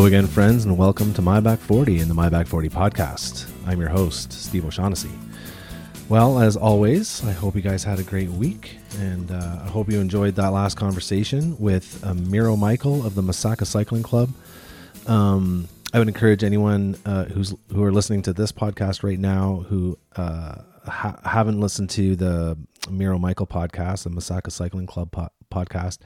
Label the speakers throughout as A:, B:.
A: Again, friends, and welcome to My Back 40 and the My Back 40 podcast. I'm your host, Steve O'Shaughnessy. Well, as always, I hope you guys had a great week, and uh, I hope you enjoyed that last conversation with uh, Miro Michael of the Masaka Cycling Club. Um, I would encourage anyone uh, who's who are listening to this podcast right now who uh, ha- haven't listened to the Miro Michael podcast, the Masaka Cycling Club po- podcast,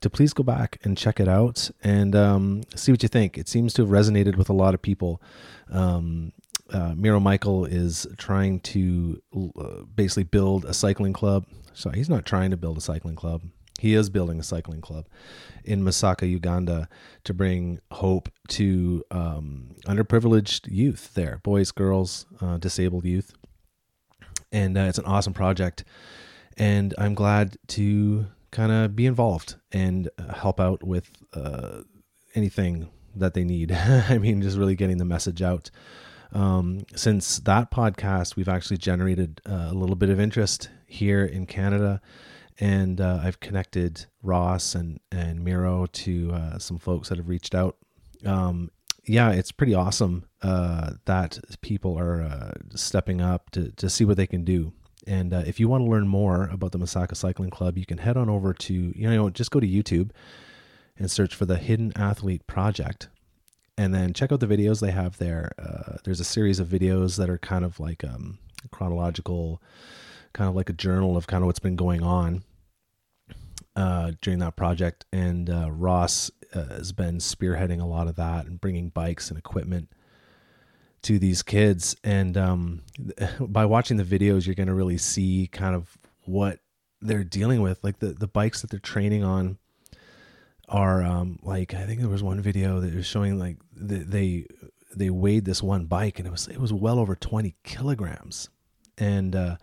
A: to please go back and check it out and um, see what you think. It seems to have resonated with a lot of people. Um, uh, Miro Michael is trying to uh, basically build a cycling club. So he's not trying to build a cycling club. He is building a cycling club in Masaka, Uganda, to bring hope to um, underprivileged youth there, boys, girls, uh, disabled youth. And uh, it's an awesome project. And I'm glad to kind of be involved and uh, help out with uh, anything that they need. I mean, just really getting the message out. Um, since that podcast, we've actually generated uh, a little bit of interest here in Canada, and uh, I've connected Ross and and Miro to uh, some folks that have reached out. Um, yeah, it's pretty awesome uh, that people are stepping up to to see what they can do and uh, if you want to learn more about the Masaka Cycling Club, you can head on over to, you know, just go to YouTube and search for the Hidden Athlete Project. And then check out the videos they have there. Uh, there's a series of videos that are kind of like um, chronological, kind of like a journal of kind of what's been going on uh, during that project. And uh, Ross uh, has been spearheading a lot of that and bringing bikes and equipment to these kids. And um, by watching the videos you're going to really see kind of what they're dealing with. Like the the bikes that they're training on are um, like i think there was one video that was showing like the, they they weighed this one bike and it was it was well over 20 kilograms. And uh,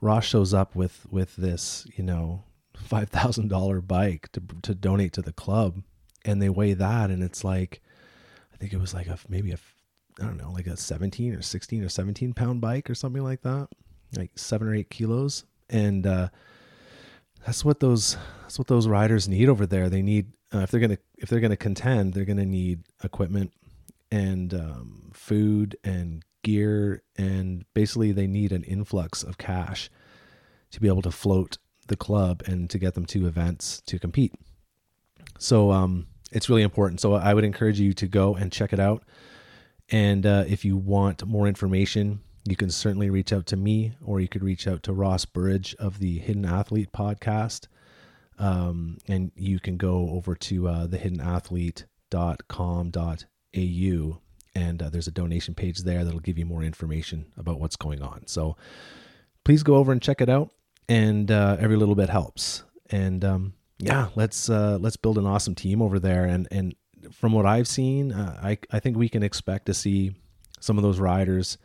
A: ross shows up with with this you know $5000 bike to, to donate to the club. And they weigh that and it's like i think it was like a maybe a I don't know, like a 17 or 16 or 17 pound bike or something like that, like seven or eight kilos. And, uh, that's what those, that's what those riders need over there. They need, uh, if they're to, if they're to contend, they're to need equipment and, um, food and gear. And basically they need an influx of cash to be able to float the club and to get them to events to compete. So, um, it's really important. So I would encourage you to go and check it out. And uh, if you want more information, you can certainly reach out to me or you could reach out to Ross Burridge of the Hidden Athlete podcast. Um, and you can go over to uh, thehiddenathlete.com.au and uh, there's a donation page there that'll give you more information about what's going on. So please go over and check it out. And uh, every little bit helps. And um, yeah, let's uh, let's build an awesome team over there. And and from what I've seen, uh, I I think we can expect to see some of those riders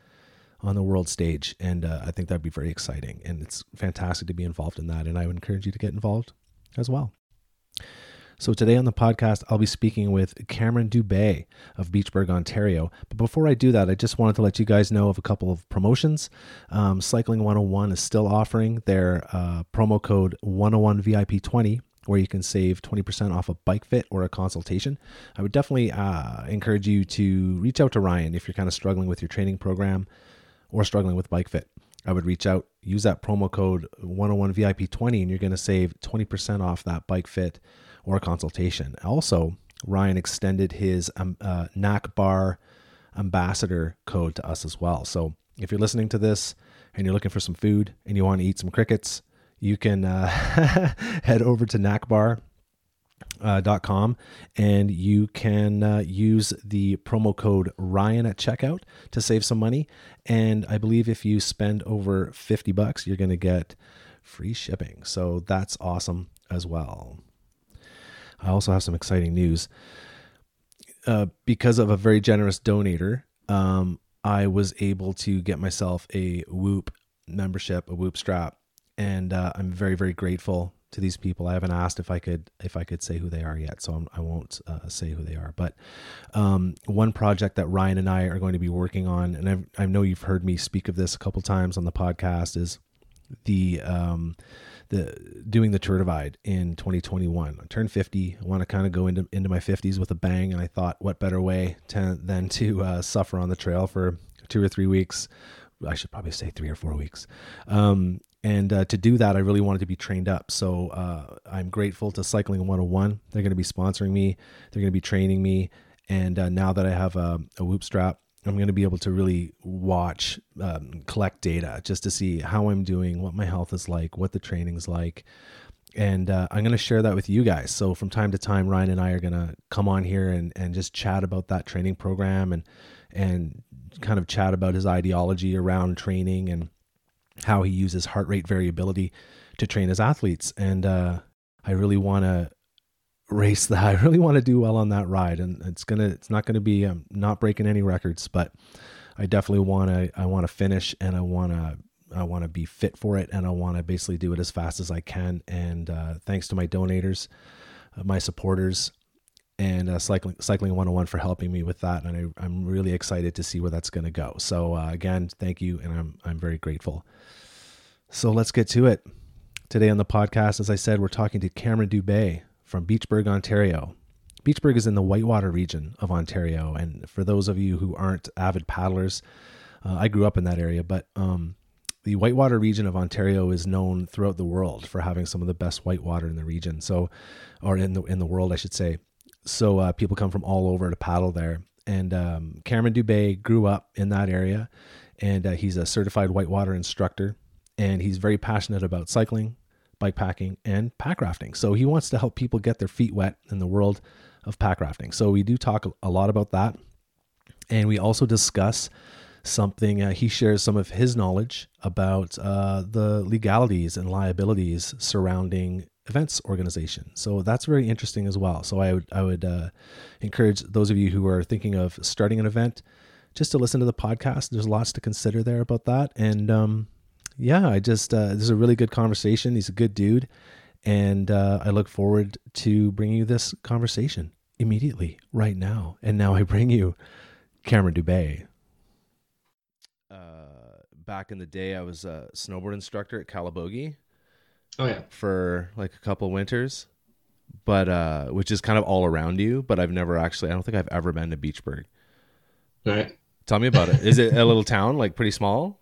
A: on the world stage, and uh, I think that'd be very exciting. And it's fantastic to be involved in that, and I would encourage you to get involved as well. So today on the podcast, I'll be speaking with Cameron Dubé of Beachburg, Ontario. But before I do that, I just wanted to let you guys know of a couple of promotions. Um, Cycling 101 is still offering their uh, promo code 101 VIP20 where you can save 20% off a bike fit or a consultation. I would definitely uh, encourage you to reach out to Ryan if you're kind of struggling with your training program or struggling with bike fit. I would reach out, use that promo code 101VIP20, and you're going to save 20% off that bike fit or consultation. Also, Ryan extended his um, uh, NAC bar ambassador code to us as well. So if you're listening to this and you're looking for some food and you want to eat some crickets, you can uh, head over to nacbar. Uh, and you can uh, use the promo code Ryan at checkout to save some money. And I believe if you spend over 50 bucks, you're going to get free shipping. So that's awesome as well. I also have some exciting news. Uh, because of a very generous donator, um, I was able to get myself a Whoop membership, a Whoop strap and uh, I'm very very grateful to these people. I haven't asked if I could if I could say who they are yet, so I'm, I will not uh, say who they are. But um, one project that Ryan and I are going to be working on, and I've, i know you've heard me speak of this a couple times on the podcast, is the um, the doing the Tour Divide in 2021. I turned 50. I want to kind of go into into my 50s with a bang, and I thought, what better way to, than to uh, suffer on the trail for two or three weeks? I should probably say three or four weeks. Um, and uh, to do that, I really wanted to be trained up. So uh, I'm grateful to Cycling 101. They're going to be sponsoring me. They're going to be training me. And uh, now that I have a, a whoop strap, I'm going to be able to really watch, um, collect data just to see how I'm doing, what my health is like, what the training's like. And uh, I'm going to share that with you guys. So from time to time, Ryan and I are going to come on here and, and just chat about that training program and, and kind of chat about his ideology around training and how he uses heart rate variability to train his athletes. And uh, I really want to race that. I really want to do well on that ride, and it's gonna. It's not gonna be, I'm not breaking any records, but I definitely want to. I want to finish, and I want to. I want to be fit for it, and I want to basically do it as fast as I can. And uh, thanks to my donators, uh, my supporters, and uh, cycling cycling 101 for helping me with that. And I, am really excited to see where that's going to go. So uh, again, thank you, and I'm I'm very grateful. So let's get to it. Today on the podcast, as I said, we're talking to Cameron Dubé from Beachburg, Ontario. Beachburg is in the Whitewater region of Ontario, and for those of you who aren't avid paddlers, uh, I grew up in that area, but um, the Whitewater region of Ontario is known throughout the world for having some of the best whitewater in the region. So, or in the in the world, I should say. So uh, people come from all over to paddle there. And um, Cameron Dubé grew up in that area, and uh, he's a certified whitewater instructor, and he's very passionate about cycling, bike packing, and pack rafting. So he wants to help people get their feet wet in the world of pack rafting. So we do talk a lot about that. And we also discuss something, uh, he shares some of his knowledge about uh, the legalities and liabilities surrounding events organization. So that's very interesting as well. So I would, I would uh, encourage those of you who are thinking of starting an event just to listen to the podcast. There's lots to consider there about that. And um, yeah, I just uh, this is a really good conversation. He's a good dude, and uh, I look forward to bringing you this conversation immediately, right now. And now I bring you Cameron Dubé. Uh, back in the day, I was a snowboard instructor at Calabogie.
B: Oh yeah,
A: for like a couple winters, but uh, which is kind of all around you. But I've never actually. I don't think I've ever been to Beachburg.
B: Right.
A: Tell me about it. Is it a little town, like pretty small?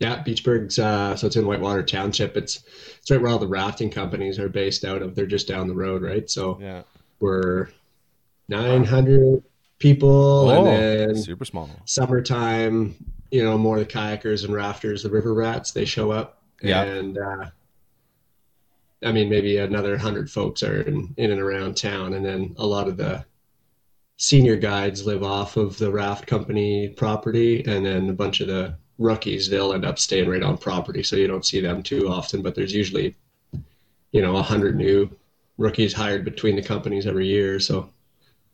B: Yeah, Beachburg's uh, so it's in Whitewater Township. It's it's right where all the rafting companies are based out of. They're just down the road, right? So
A: yeah,
B: we're nine hundred people,
A: oh,
B: and then
A: super small.
B: Summertime, you know, more the kayakers and rafters, the river rats, they show up.
A: Yeah,
B: and uh, I mean, maybe another hundred folks are in, in and around town, and then a lot of the senior guides live off of the raft company property, and then a bunch of the rookies, they'll end up staying right on property, so you don't see them too often. But there's usually, you know, a hundred new rookies hired between the companies every year. So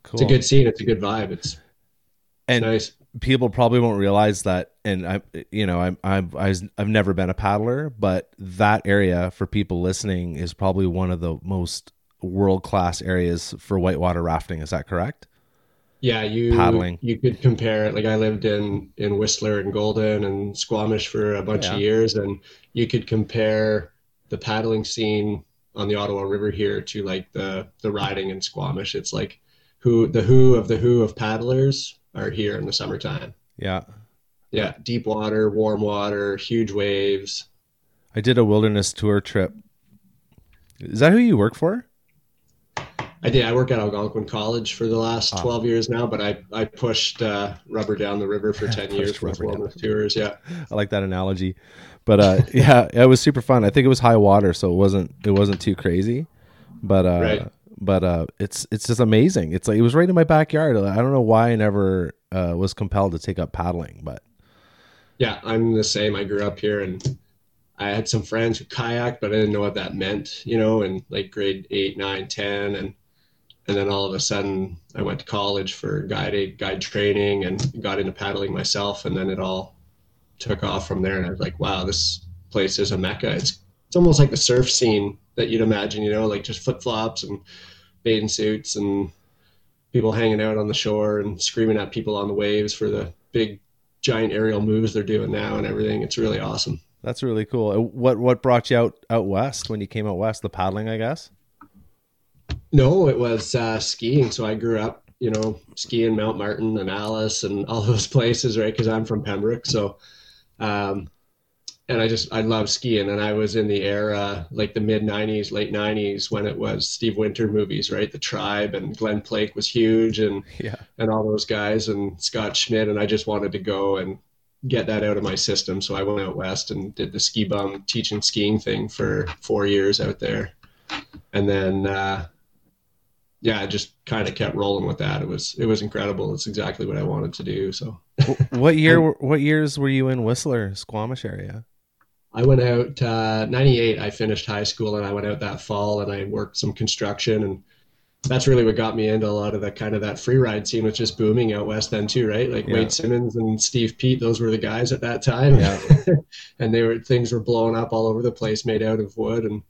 B: cool. it's a good scene. It's a good vibe. It's,
A: and
B: nice.
A: People probably won't realize that, and I, you know, I'm, I'm, I've never been a paddler, but that area for people listening is probably one of the most world class areas for whitewater rafting. Is that correct?
B: yeah, you
A: paddling.
B: You could compare it. Like I lived in in Whistler and Golden and Squamish for a bunch yeah. of years, and you could compare the paddling scene on the Ottawa River here to like the the riding in Squamish. It's like who the who of the who of paddlers are here in the summertime.
A: Yeah.
B: Yeah, deep water, warm water, huge waves.
A: I did a wilderness tour trip. Is that who you work for?
B: I did. I work at Algonquin College for the last ah. 12 years now, but I, I pushed uh, rubber down the river for 10 years with wilderness tours. Yeah.
A: I like that analogy. But uh, yeah, it was super fun. I think it was high water, so it wasn't it wasn't too crazy. But uh,
B: right.
A: But uh, it's it's just amazing. It's like it was right in my backyard. I don't know why I never uh, was compelled to take up paddling, but
B: yeah, I'm the same. I grew up here and I had some friends who kayaked, but I didn't know what that meant, you know, in like grade eight, nine, ten, and and then all of a sudden I went to college for guide guide training and got into paddling myself, and then it all took off from there. And I was like, wow, this place is a mecca. It's it's almost like the surf scene that you'd imagine, you know, like just flip flops and bathing suits and people hanging out on the shore and screaming at people on the waves for the big giant aerial moves they're doing now and everything. It's really awesome.
A: That's really cool. Uh, What what brought you out out west when you came out west? The paddling, I guess.
B: No, it was uh, skiing. So I grew up, you know, skiing Mount Martin and Alice and all those places, right? Because I'm from Pembroke, so um, and I just I love skiing. And I was in the era like the mid '90s, late '90s when it was Steve Winter movies, right? The Tribe and Glen Plake was huge, and
A: Yeah.
B: and all those guys and Scott Schmidt, and I just wanted to go and get that out of my system. So I went out west and did the ski bum teaching skiing thing for four years out there, and then uh, yeah, I just kind of kept rolling with that. It was it was incredible. It's exactly what I wanted to do. So
A: what year? What years were you in Whistler, Squamish area?
B: I went out uh, '98. I finished high school and I went out that fall and I worked some construction and that's really what got me into a lot of the kind of that free ride scene, which is booming out west then too, right? Like
A: Yeah.
B: Wade Simmons and Steve Peat, those were the guys at that time.
A: Yeah.
B: and they were things were blowing up all over the place, made out of wood and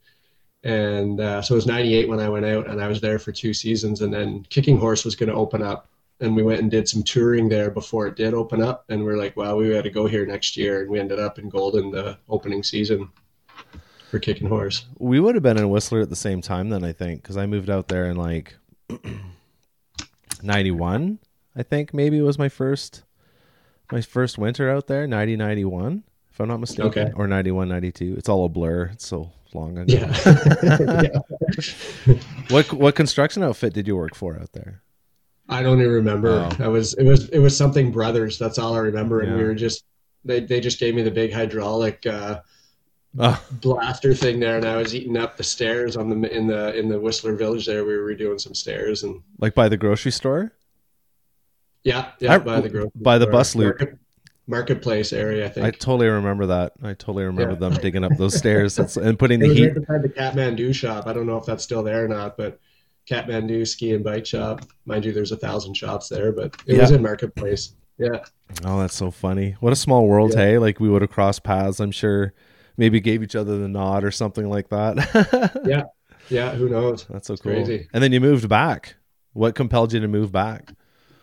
B: and uh, so it was '98 when I went out, and I was there for two seasons, and then Kicking Horse was going to open up, and we went and did some touring there before it did open up, and we are like, wow, we had to go here next year, and we ended up in Golden the opening season for Kicking Horse.
A: We would have been in Whistler at the same time then, I think, because I moved out there in like '91. I think maybe it was my first my first winter out there, 90, 91, if I'm not mistaken,
B: Okay.
A: or 91, 92. It's all a blur. It's so long ago.
B: Yeah. yeah.
A: What what construction outfit did you work for out there?
B: I don't even remember.
A: Oh.
B: I was it was it was something brothers. That's all I remember. And we were just they they just gave me the big hydraulic uh,
A: Oh,
B: blaster thing there, and I was eating up the stairs on the in the in the Whistler Village. There, we were redoing some stairs, and
A: like by the grocery store?
B: yeah, yeah,
A: I-
B: by the grocery
A: by the bus loop.
B: Market, marketplace area. I think
A: I totally remember that. I totally remember
B: Yeah.
A: them digging up those stairs That's, and putting
B: it
A: the heat.
B: right beside the Kathmandu shop. I don't know if that's still there or not, but Kathmandu ski and bike shop. Mind you, there's a thousand shops there, but it was
A: Yeah.
B: in marketplace. Yeah,
A: Oh, that's so funny. What a small world,
B: Yeah.
A: hey? Like we would have crossed paths, I'm sure. Maybe gave each other the nod or something like that.
B: Yeah. yeah. Who knows?
A: That's so
B: It's
A: cool.
B: crazy.
A: And then you moved back. What compelled you to move back?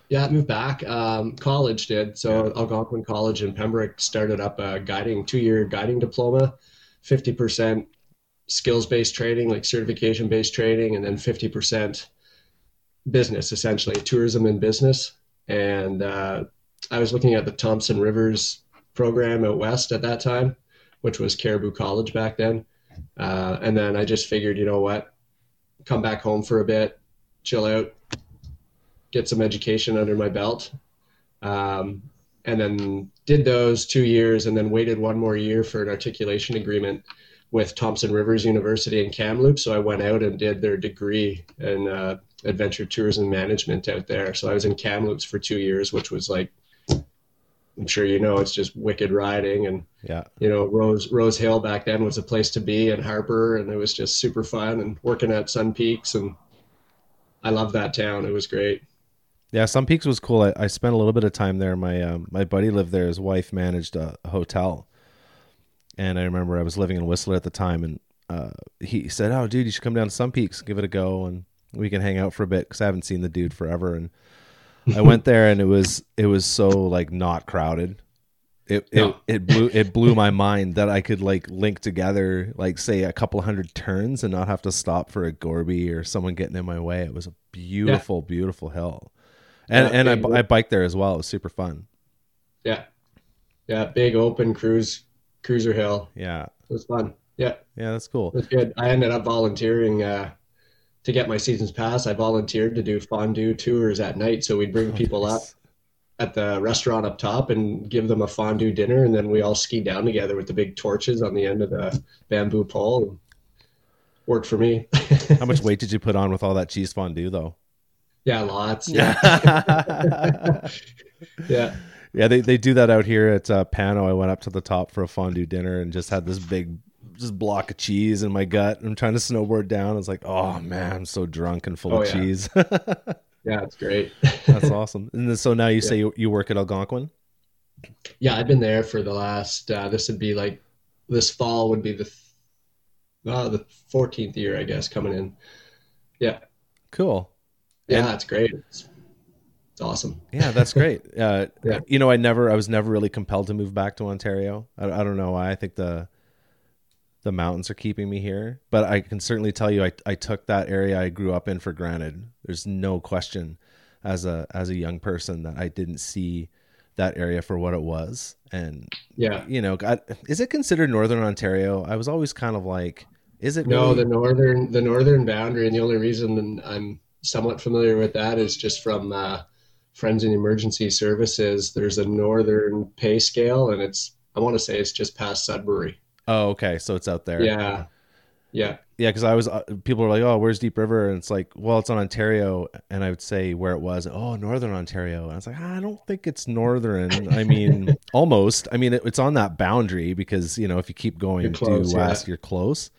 B: Yeah, I moved back. Um, college did. So Algonquin College in Pembroke started up a guiding two-year guiding diploma, 50% skills-based training, like certification-based training, and then 50% business, essentially tourism and business. And uh, I was looking at the Thompson Rivers program out west at that time, which was Cariboo College back then. Uh, and then I just figured, you know what, come back home for a bit, chill out, get some education under my belt. Um, and then did those two years and then waited one more year for an articulation agreement with Thompson Rivers University in Kamloops. So I went out and did their degree in uh, adventure tourism management out there. So I was in Kamloops for two years, which was like, I'm sure you know, it's just wicked riding and
A: Yeah.
B: you know, Rose Rose Hill back then was a place to be, and Harper, and it was just super fun. And working at Sun Peaks, and I loved that town. It was great.
A: Yeah, Sun Peaks was cool. I, I spent a little bit of time there. My um, my buddy lived there. His wife managed a hotel, and I remember I was living in Whistler at the time, and uh, he said, "Oh, dude, you should come down to Sun Peaks, give it a go, and we can hang out for a bit." Because I haven't seen the dude forever, and I went there, and it was it was so like not crowded. It it,
B: No.
A: it blew it blew my mind that I could like link together like say a couple hundred turns and not have to stop for a Gorby or someone getting in my way. It was a beautiful, beautiful hill. And
B: Yeah,
A: and I, I biked there as well. It was super fun.
B: Yeah, yeah, big open cruise cruiser hill.
A: Yeah.
B: It was fun. Yeah,
A: Yeah, that's cool.
B: was good. I ended up volunteering uh, to get my season's pass. I volunteered to do fondue tours at night, so we'd bring people up at the restaurant up top and give them a fondue dinner, and then we all ski down together with the big torches on the end of the bamboo pole. Worked for me.
A: How much weight did you put on with all that cheese fondue though?
B: Yeah, lots. Yeah,
A: Yeah.
B: Yeah,
A: yeah, they, they do that out here at uh, Pano. I went up to the top for a fondue dinner and just had this big just block of cheese in my gut. I'm trying to snowboard down. It's like, oh man, I'm so drunk and full
B: Oh,
A: of
B: yeah.
A: cheese.
B: yeah. It's great.
A: That's awesome. And then, so now you say you, you work at Algonquin?
B: Yeah, I've been there for the last. Uh, this would be like this fall would be the uh, the fourteenth year, I guess, coming in. Yeah,
A: Cool.
B: yeah,
A: And-
B: it's great. It's awesome.
A: Yeah, that's great. Uh,
B: Yeah.
A: You know, I never, I was never really compelled to move back to Ontario. I, I don't know why. I think the the mountains are keeping me here, but I can certainly tell you, I I took that area I grew up in for granted. There's no question, as a as a young person, that I didn't see that area for what it was, and
B: Yeah.
A: you know, God, is it considered Northern Ontario? I was always kind of like, is it?
B: No,
A: really?
B: the northern the northern boundary, and the only reason I'm somewhat familiar with that is just from uh, Friends in Emergency Services. There's a northern pay scale, and it's I want to say it's just past Sudbury.
A: oh, okay, so it's out there.
B: Yeah, yeah,
A: Yeah, because I was uh, people were like, "Oh, where's Deep River?" And it's like, "Well, it's on Ontario," and I would say where it was. Oh, Northern Ontario. And I was like, "I don't think it's Northern." I mean, almost. I mean, it, it's on that boundary because you know if you keep going
B: You're close,
A: due west, you're close.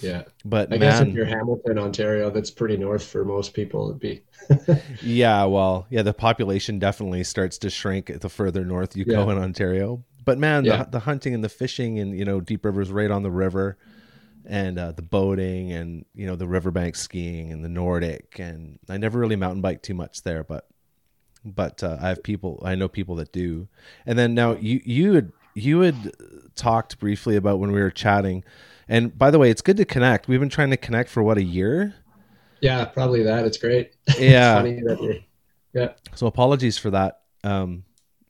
B: Yeah.
A: But
B: I guess if you're Hamilton, Ontario, that's pretty north for most people. It'd be
A: yeah, well, yeah, the population definitely starts to shrink the further north you go in Ontario. But man,
B: Yeah.
A: the, the hunting and the fishing and you know Deep River's right on the river, and uh, the boating and you know the riverbank skiing and the Nordic and I never really mountain bike too much there, but but uh, I have people I know people that do. And then now you you had you had talked briefly about when we were chatting, and by the way, it's good to connect. We've been trying to connect for what a year.
B: yeah, probably that. It's great.
A: Yeah.
B: it's funny that you're, yeah.
A: So apologies for that. Um,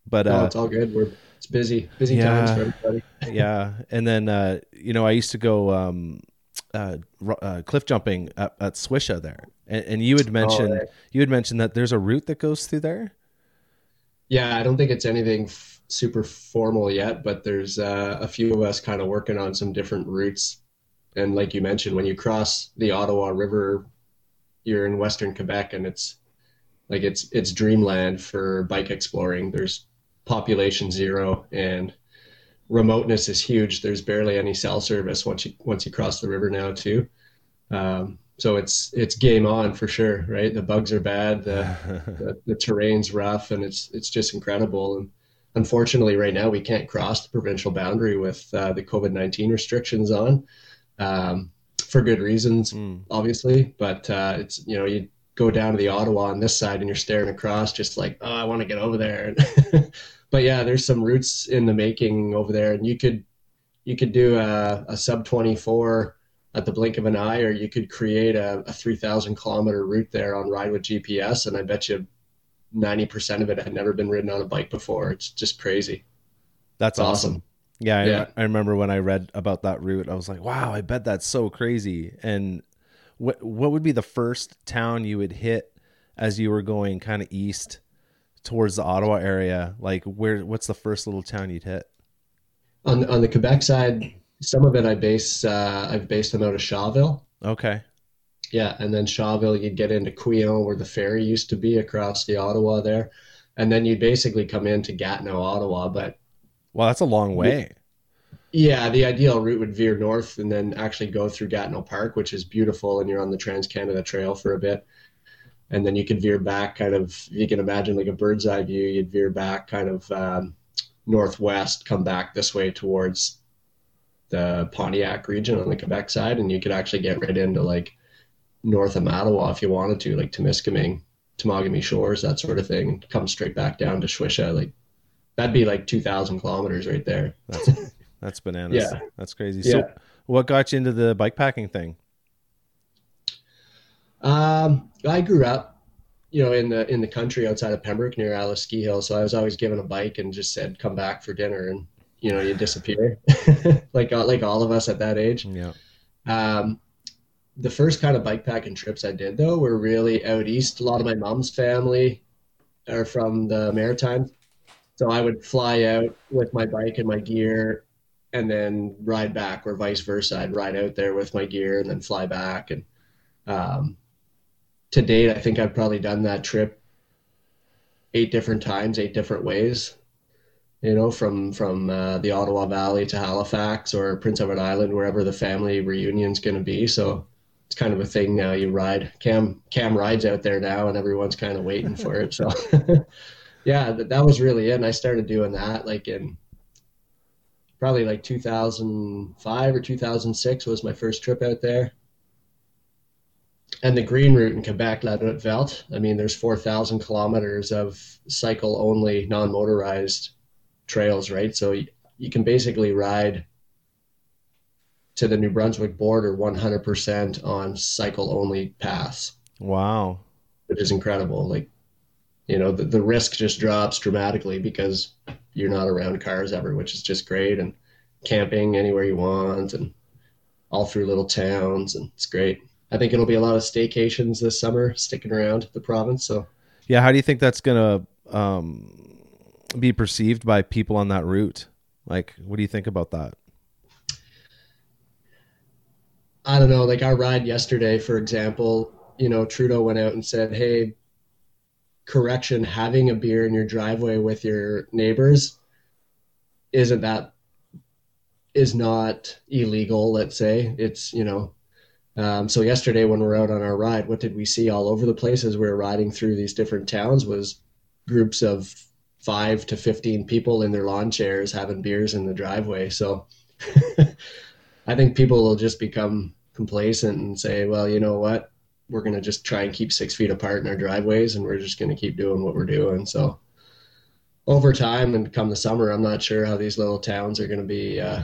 A: but
B: No,
A: uh,
B: it's all good. We're it's busy, busy
A: Yeah.
B: times for everybody.
A: yeah, and then uh, you know I used to go um, uh, uh, cliff jumping at, at Swisha there, and, and you had mentioned
B: right.
A: you had mentioned that there's a route that goes through there.
B: Yeah, I don't think it's anything f- super formal yet, but there's uh, a few of us kind of working on some different routes. And like you mentioned, when you cross the Ottawa River, you're in Western Quebec, and it's like it's it's dreamland for bike exploring. There's population zero, and remoteness is huge. There's barely any cell service once you once you cross the river now too. Um, so it's it's game on for sure, right? The bugs are bad. The the, the terrain's rough and it's it's just incredible and unfortunately right now we can't cross the provincial boundary with uh, the covid-19 restrictions on um, for good reasons
A: Mm.
B: obviously but uh, it's you know you go down to the ottawa on this side and you're staring across just like oh i want to get over there but yeah there's some routes in the making over there and you could you could do a, a sub 24 at the blink of an eye, or you could create a, a 3,000 kilometer route there on Ride with GPS. And I bet you 90% of it had never been ridden on a bike before. It's just crazy.
A: That's awesome.
B: awesome.
A: Yeah, I,
B: Yeah.
A: I remember when I read about that route, I was like, "Wow, I bet that's so crazy." And what what would be the first town you would hit as you were going kind of east towards the Ottawa area? Like, where? What's the first little town you'd hit?
B: On, on the Quebec side, some of it I base, uh, I've based them out of Shawville.
A: Okay,
B: Yeah. And then Shawville, you'd get into Quyon where the ferry used to be across the Ottawa there. And then you'd basically come into Gatineau, Ottawa. But
A: well, that's a long way.
B: Yeah, the ideal route would veer north and then actually go through Gatineau Park, which is beautiful, and you're on the Trans Canada Trail for a bit. And then you could veer back, kind of, you can imagine like a bird's eye view, you'd veer back kind of um, northwest, come back this way towards the Pontiac region on the Quebec side, and you could actually get right into like north of Mattawa if you wanted to, like Temiskaming, Temagami Shores, that sort of thing, and come straight back down to Swisha. Like that'd be like 2,000 kilometers right there.
A: That's that's bananas.
B: Yeah.
A: That's crazy.
B: Yeah.
A: So, what got you into the bike packing thing?
B: Um, I grew up, you know, in the in the country outside of Pembroke near Alice Ski Hill. So I was always given a bike and just said, "Come back for dinner," and you know, you disappear, like like all of us at that age.
A: Yeah.
B: Um, the first kind of bike packing trips I did though were really out east. A lot of my mom's family are from the Maritimes, so I would fly out with my bike and my gear, and then ride back, or vice versa. I'd ride out there with my gear and then fly back. And um, to date, I think I've probably done that trip eight different times, eight different ways. You know, from from uh, the Ottawa Valley to Halifax or Prince Edward Island, wherever the family reunion's going to be. So it's kind of a thing now. You ride Cam Cam rides out there now, and everyone's kind of waiting for it. So yeah, that, that was really it. And I started doing that like in probably like 2005 or 2006 was my first trip out there. and the green route in Quebec, La Route Verte. I mean, there's 4,000 kilometers of cycle only, non motorized trails, right? So you can basically ride to the New Brunswick border 100% on cycle only paths.
A: Wow.
B: Which is incredible. Like, you know, the, the risk just drops dramatically because you're not around cars ever, which is just great. And camping anywhere you want and all through little towns. And it's great. I think it'll be a lot of staycations this summer sticking around the province. So,
A: yeah. How do you think that's going to um, be perceived by people on that route? Like, what do you think about that?
B: I don't know, like our ride yesterday, for example, you know, Trudeau went out and said, Hey, correction, having a beer in your driveway with your neighbors isn't that is not illegal, let's say. It's, you know, um, so yesterday when we are out on our ride, what did we see all over the place as we were riding through these different towns was groups of five to 15 people in their lawn chairs having beers in the driveway. So I think people will just become complacent and say, well, you know what? We're going to just try and keep six feet apart in our driveways and we're just going to keep doing what we're doing. So over time and come the summer, I'm not sure how these little towns are going to be, uh,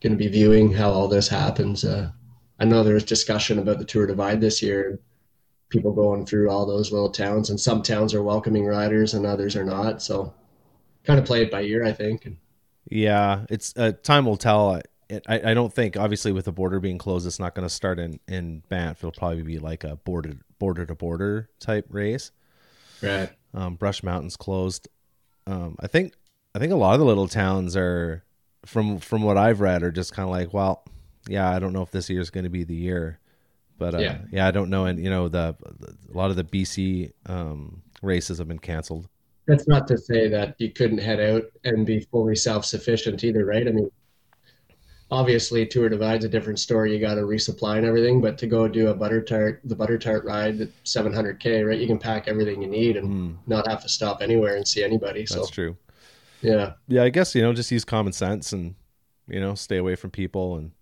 B: going to be viewing how all this happens. Uh, I know there's discussion about the tour divide this year, people going through all those little towns and some towns are welcoming riders and others are not. So kind of play it by ear, I think.
A: Yeah, it's uh, time will tell. I, I don't think obviously with the border being closed, it's not going to start in in Banff. It'll probably be like a border border to border type race.
B: Right.
A: Um, Brush Mountain's closed. Um, I think I think a lot of the little towns are from from what I've read are just kind of like, well, yeah, I don't know if this year is going to be the year, but uh, yeah. yeah, I don't know. And you know, the, the a lot of the BC um, races have been canceled.
B: That's not to say that you couldn't head out and be fully self sufficient either, right? I mean, obviously tour divide's a different story. You got to resupply and everything but to go do a butter tart the butter tart ride at 700k right? You can pack everything you need and mm. not have to stop anywhere and see anybody so.
A: That's true.
B: Yeah.
A: Yeah i guess you know just use common sense and you know stay away from people and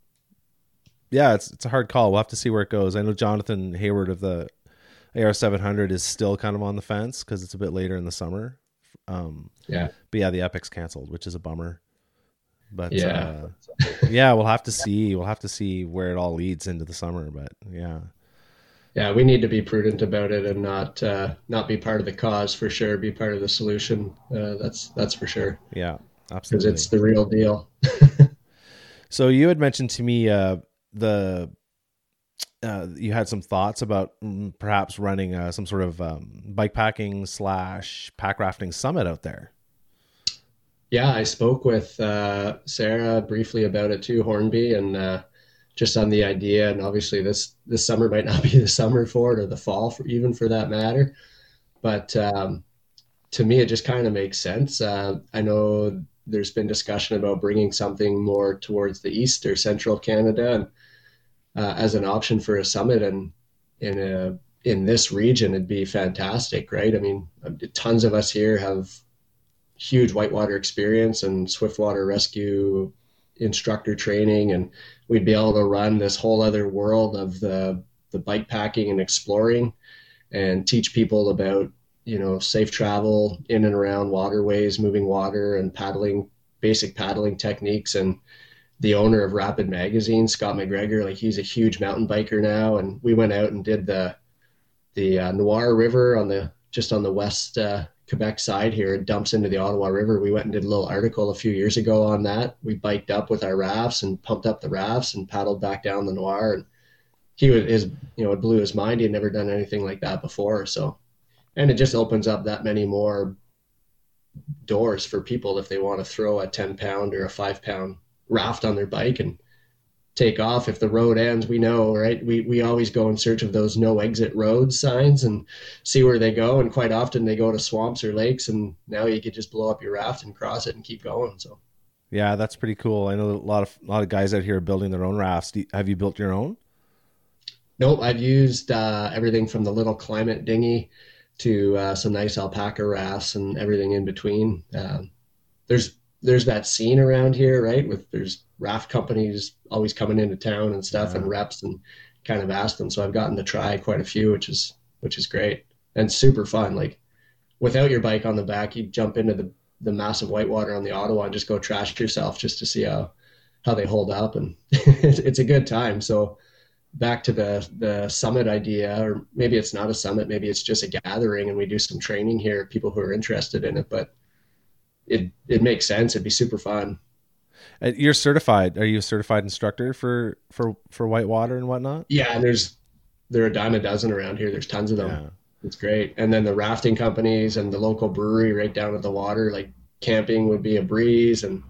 A: yeah it's it's a hard call. We'll have to see where it goes. I know jonathan hayward of the ar700 is still kind of on the fence because it's a bit later in the summer. Um
B: yeah.
A: but yeah the epic's canceled which is a bummer but yeah, uh, yeah, we'll have to see. We'll have to see where it all leads into the summer. But yeah,
B: yeah, we need to be prudent about it and not uh, not be part of the cause for sure. Be part of the solution. Uh, that's that's for sure.
A: Yeah, absolutely.
B: Because it's the real deal.
A: so you had mentioned to me uh, the uh, you had some thoughts about mm, perhaps running uh, some sort of um, bike packing slash pack rafting summit out there.
B: Yeah, I spoke with uh, Sarah briefly about it too, Hornby, and uh, just on the idea. And obviously, this this summer might not be the summer for it, or the fall, for, even for that matter. But um, to me, it just kind of makes sense. Uh, I know there's been discussion about bringing something more towards the east or central Canada, and uh, as an option for a summit, and in a in this region, it'd be fantastic, right? I mean, tons of us here have huge whitewater experience and swiftwater rescue instructor training. And we'd be able to run this whole other world of the the bike packing and exploring and teach people about you know safe travel in and around waterways moving water and paddling basic paddling techniques. And the owner of rapid magazine scott mcgregor like he's a huge mountain biker now. And we went out and did the the uh, noir river on the just on the west uh, Quebec side here it dumps into the Ottawa River. We went and did a little article a few years ago on that. We biked up with our rafts and pumped up the rafts and paddled back down the Noir. And he was, his, you know, it blew his mind. He had never done anything like that before. So, and it just opens up that many more doors for people if they want to throw a 10 pound or a five pound raft on their bike and take off. If the road ends we know right? We we always go in search of those no exit roads signs and see where they go. And quite often they go to swamps or lakes and now you could just blow up your raft and cross it and keep going so.
A: Yeah that's pretty cool. I know a lot of a lot of guys out here are building their own rafts. Have you built your own?
B: Nope i've used uh, everything from the little Klymit dinghy to uh, some nice Alpacka rafts and everything in between. Um, there's there's that scene around here right with there's raft companies always coming into town and stuff yeah. and reps and kind of ask them. So I've gotten to try quite a few, which is which is great and super fun. Like without your bike on the back, you jump into the the massive whitewater on the Ottawa and just go trash yourself just to see how how they hold up, and it's, it's a good time. So back to the the summit idea, or maybe it's not a summit, maybe it's just a gathering, and we do some training here, people who are interested in it, but it it makes sense. It'd be super fun.
A: Uh, you're certified. Are you a certified instructor for for for whitewater and whatnot?
B: Yeah, and there's there are a dime a dozen around here. There's tons of them. Yeah. It's great. And then the rafting companies and the local brewery right down at the water, like camping would be a breeze and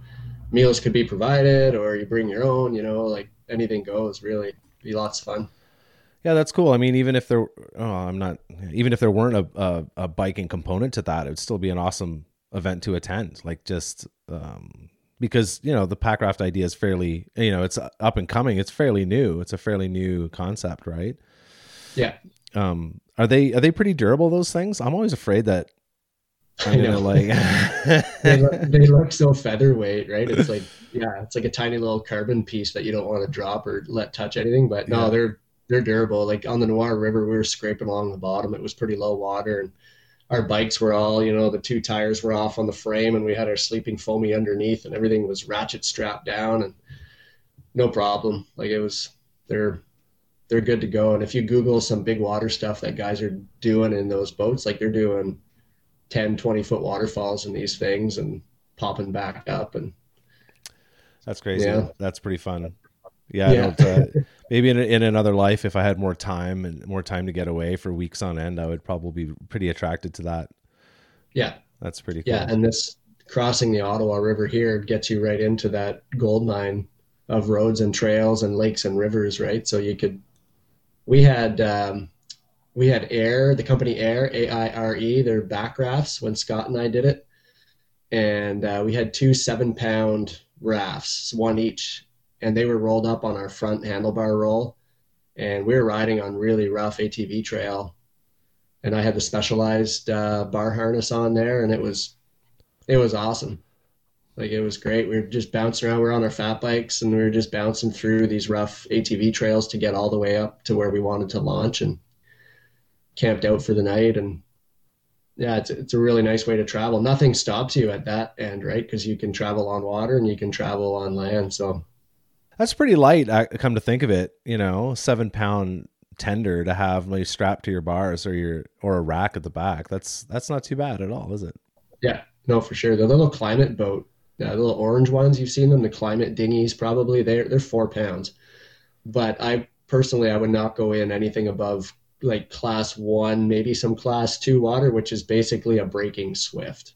B: meals could be provided or you bring your own, you know, like anything goes really. It'd be lots of fun.
A: Yeah, that's cool. I mean, even if there, oh, I'm not, even if there weren't a, a, a biking component to that, it would still be an awesome event to attend. Like just, um, because you know the packraft idea is fairly you know it's up and coming. It's fairly new. It's a fairly new concept right?
B: Yeah.
A: Um are they are they pretty durable those things? I'm always afraid that i'm gonna like
B: they, look, they look so featherweight right? It's like yeah it's like a tiny little carbon piece that you don't want to drop or let touch anything but no yeah. they're they're durable. Like on the noir river we were scraping along the bottom. It was pretty low water and our bikes were all, you know, the two tires were off on the frame and we had our sleeping foamy underneath and everything was ratchet strapped down and no problem. Like it was, they're, they're good to go. And if you Google some big water stuff that guys are doing in those boats, like they're doing 10, 20 foot waterfalls in these things and popping back up. And
A: that's crazy. Yeah. That's pretty fun. Yeah. yeah. Uh, maybe in, in another life, if I had more time and more time to get away for weeks on end, I would probably be pretty attracted to that.
B: Yeah.
A: That's pretty cool.
B: Yeah. And this crossing the Ottawa River here gets you right into that gold mine of roads and trails and lakes and rivers, right? So you could, we had, um, we had Air, the company Air, A I R E, their pack rafts when Scott and I did it. And uh, we had two seven pound rafts, one each and they were rolled up on our front handlebar roll. And we were riding on really rough ATV trail. And I had the specialized uh, bar harness on there, and it was it was awesome. Like it was great. We were just bouncing around. We are on our fat bikes, and we were just bouncing through these rough ATV trails to get all the way up to where we wanted to launch, and camped out for the night. And yeah, it's it's a really nice way to travel. Nothing stops you at that end, right? Because you can travel on water and you can travel on land. So
A: that's pretty light. I come to think of it, you know, seven pound tender to have like strapped to your bars or your or a rack at the back. That's that's not too bad at all, is it?
B: Yeah, no, for sure. The little Klymit boat, uh, the little orange ones, you've seen them, the Klymit dinghies, probably they're they're four pounds. But I personally, I would not go in anything above like class one, maybe some class two water, which is basically a breaking swift.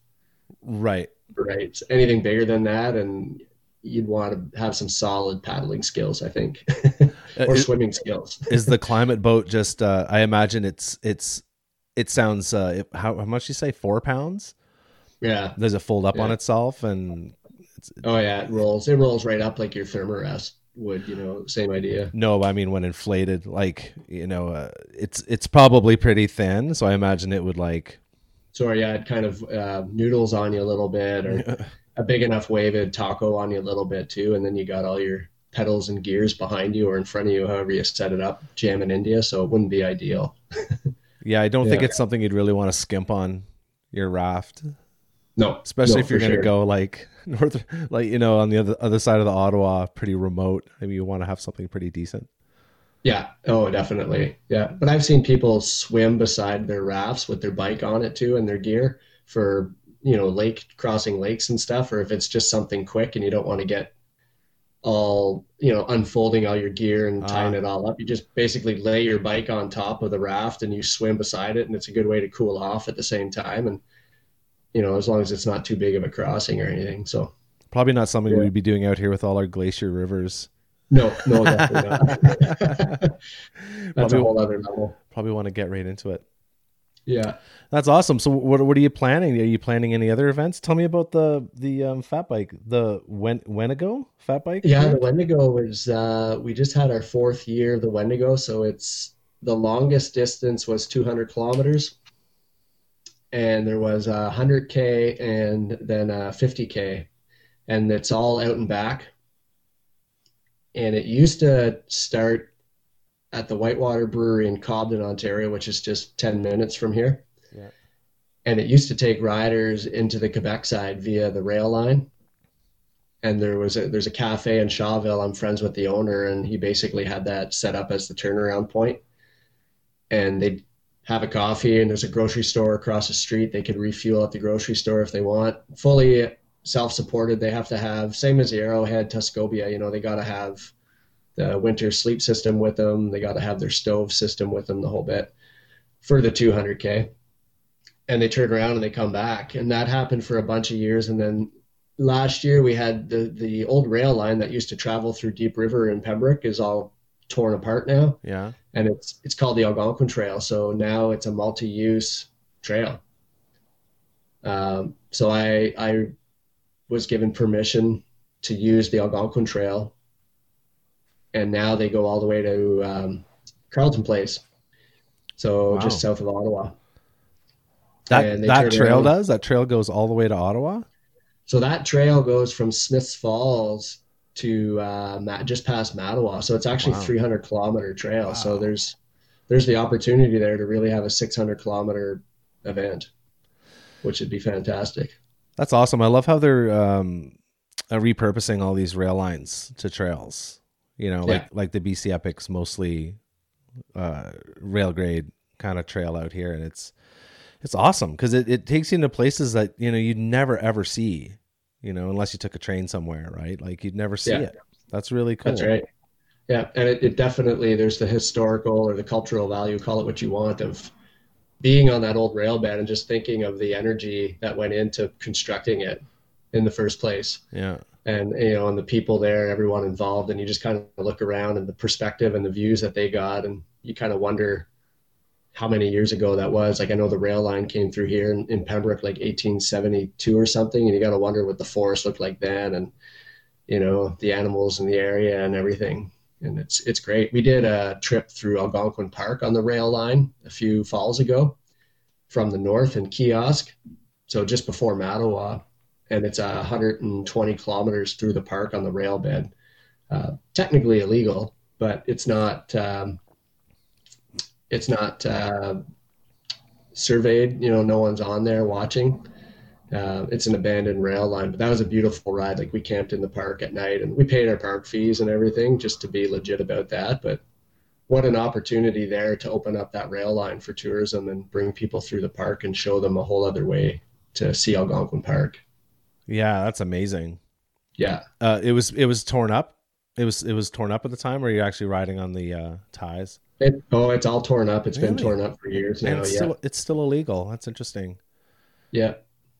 A: Right.
B: Right. Anything bigger than that, and you'd want to have some solid paddling skills, I think, or is, swimming skills.
A: is the Klymit boat just? Uh, I imagine it's it's it sounds. Uh, how how much you say? Four pounds.
B: Yeah.
A: Does it fold up yeah. on itself and?
B: oh yeah, it rolls. It rolls right up like your thermarest would. You know, same idea.
A: No, I mean when inflated, like you know, uh, it's it's probably pretty thin, so I imagine it would like.
B: So yeah, it kind of uh, noodles on you a little bit, or a big enough wave would taco on you a little bit too, and then you got all your pedals and gears behind you or in front of you, however you set it up, jam in India. So it wouldn't be ideal.
A: yeah, I don't yeah. think it's something you'd really want to skimp on your raft.
B: No,
A: especially
B: no,
A: if you're going to
B: sure.
A: go like north, like you know, on the other other side of the Ottawa, pretty remote. I mean, you want to have something pretty decent.
B: Yeah. Oh, definitely. Yeah. But I've seen people swim beside their rafts with their bike on it too and their gear for you know lake crossing lakes and stuff or if it's just something quick and you don't want to get all you know unfolding all your gear and tying uh, it all up you just basically lay your bike on top of the raft and you swim beside it and it's a good way to cool off at the same time and you know as long as it's not too big of a crossing or anything so.
A: Probably not something yeah. we'd be doing out here with all our glacier rivers.
B: No no definitely not. That's probably, a whole other level.
A: Probably want to get right into it
B: yeah,
A: that's awesome. So, what what are you planning? Are you planning any other events? Tell me about the the um, fat bike, the Wen- Wendigo fat bike.
B: Yeah, the Wendigo is. Uh, we just had our fourth year of the Wendigo, so it's the longest distance was 200 kilometers, and there was a 100k and then a 50k, and it's all out and back. And it used to start at the Whitewater Brewery in Cobden, Ontario, which is just 10 minutes from here.
A: Yeah.
B: And it used to take riders into the Quebec side via the rail line. And there was a, there's a cafe in Shawville. I'm friends with the owner, and he basically had that set up as the turnaround point. And they'd have a coffee, and there's a grocery store across the street. They could refuel at the grocery store if they want. Fully self-supported. They have to have same as the Arrowhead, Tuscobia. You know, they got to have the winter sleep system with them. They got to have their stove system with them, the whole bit for the 200k. And they turn around and they come back, and that happened for a bunch of years. And then last year we had the the old rail line that used to travel through Deep River in Pembroke is all torn apart now.
A: Yeah.
B: And it's it's called the Algonquin Trail. So now it's a multi-use trail. Um, so I I was given permission to use the Algonquin Trail and now they go all the way to um, Carleton Place, so wow. just south of Ottawa.
A: That that trail around. does that trail goes all the way to Ottawa.
B: So that trail goes from Smiths Falls to uh, just past Mattawa. So it's actually wow. 300 kilometer trail. Wow. So there's there's the opportunity there to really have a 600 kilometer event, which would be fantastic.
A: That's awesome. I love how they're um, uh, repurposing all these rail lines to trails. You know, like yeah. like the BC Epics mostly uh, rail grade kind of trail out here, and it's it's awesome because it, it takes you into places that you know you'd never ever see, you know, unless you took a train somewhere, right? Like you'd never see yeah. it. That's really cool.
B: That's right. Yeah, and it, it definitely there's the historical or the cultural value, call it what you want, of being on that old rail bed and just thinking of the energy that went into constructing it in the first place.
A: Yeah
B: and you know and the people there everyone involved and you just kind of look around and the perspective and the views that they got and you kind of wonder how many years ago that was. Like i know the rail line came through here in, in pembroke like 1872 or something and you got to wonder what the forest looked like then and you know the animals in the area and everything. And it's it's great. We did a trip through algonquin park on the rail line a few falls ago from the north in kiosk so just before mattawa and it's a 120 kilometers through the park on the rail bed. Uh, technically illegal, but it's not. Um, it's not uh, surveyed. You know, no one's on there watching. Uh, it's an abandoned rail line, but that was a beautiful ride. Like we camped in the park at night, and we paid our park fees and everything just to be legit about that. But what an opportunity there to open up that rail line for tourism and bring people through the park and show them a whole other way to see Algonquin Park.
A: Yeah, that's amazing.
B: Yeah.
A: Uh, it was it was torn up. It was it was torn up at the time, or you actually riding on the uh, ties?
B: It, oh, it's all torn up. It's really? been torn up for years now.
A: It's
B: yeah,
A: still, it's still illegal. That's interesting.
B: Yeah,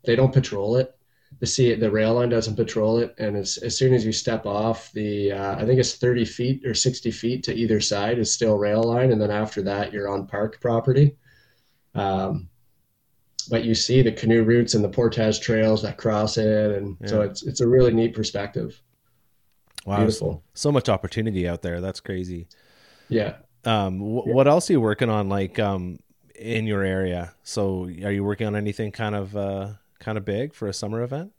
B: they don't patrol it. The sea, the rail line doesn't patrol it, and as as soon as you step off the, uh, I think it's thirty feet or sixty feet to either side is still rail line, and then after that you're on park property. Um, but you see the canoe routes and the portage trails that cross it, and yeah. so it's it's a really neat perspective.
A: Wow, Beautiful. so much opportunity out there. That's crazy.
B: Yeah.
A: Um, wh- yeah. what else are you working on, like um, in your area? So, are you working on anything kind of uh, kind of big for a summer event?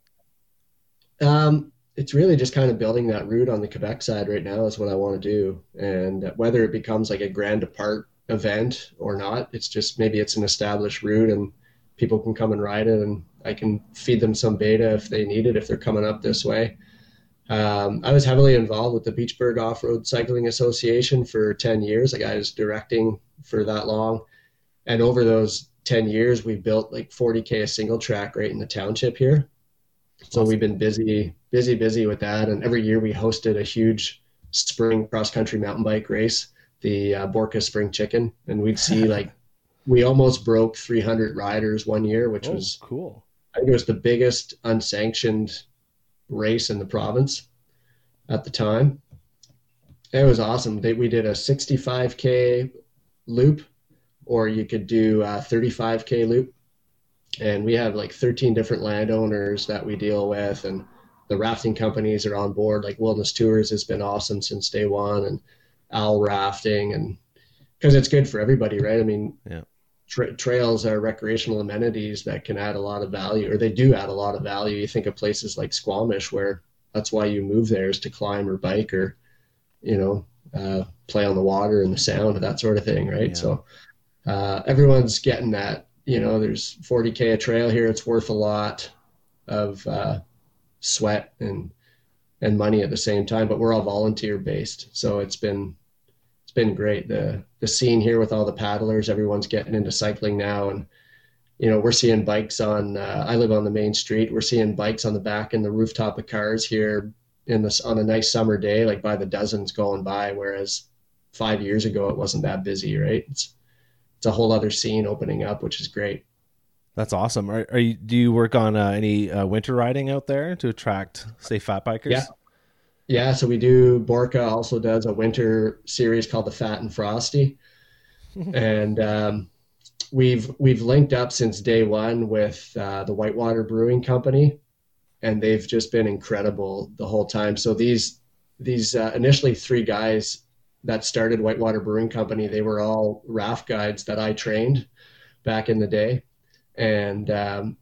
B: Um, it's really just kind of building that route on the Quebec side right now is what I want to do, and whether it becomes like a grand depart event or not, it's just maybe it's an established route and people can come and ride it, and I can feed them some beta if they need it if they're coming up this way. Um, I was heavily involved with the Beachburg Off Road Cycling Association for 10 years. Like I was directing for that long. And over those 10 years, we built like 40K a single track right in the township here. So we've been busy, busy, busy with that. And every year we hosted a huge spring cross country mountain bike race, the uh, Borca Spring Chicken. And we'd see like we almost broke 300 riders one year, which oh, was
A: cool.
B: I think it was the biggest unsanctioned race in the province at the time. It was awesome. They, we did a 65k loop, or you could do a 35k loop, and we have like 13 different landowners that we deal with, and the rafting companies are on board. Like Wilderness Tours has been awesome since day one, and Owl Rafting, and because it's good for everybody, right? I mean,
A: yeah
B: tra- trails are recreational amenities that can add a lot of value, or they do add a lot of value. You think of places like Squamish, where that's why you move there is to climb or bike or, you know, uh, play on the water and the sound and that sort of thing, right? Yeah. So uh, everyone's getting that. You know, there's 40k a trail here. It's worth a lot of uh, sweat and and money at the same time. But we're all volunteer based, so it's been it's been great. The the scene here with all the paddlers, everyone's getting into cycling now, and you know we're seeing bikes on. Uh, I live on the main street. We're seeing bikes on the back and the rooftop of cars here in this on a nice summer day, like by the dozens going by. Whereas five years ago, it wasn't that busy, right? It's it's a whole other scene opening up, which is great.
A: That's awesome. Are, are you? Do you work on uh, any uh, winter riding out there to attract, say, fat bikers?
B: Yeah, yeah. So we do. Borca also does a winter series called the Fat and Frosty, and um, we've we've linked up since day one with uh, the Whitewater Brewing Company, and they've just been incredible the whole time. So these these uh, initially three guys that started Whitewater Brewing Company, they were all raft guides that I trained back in the day, and um,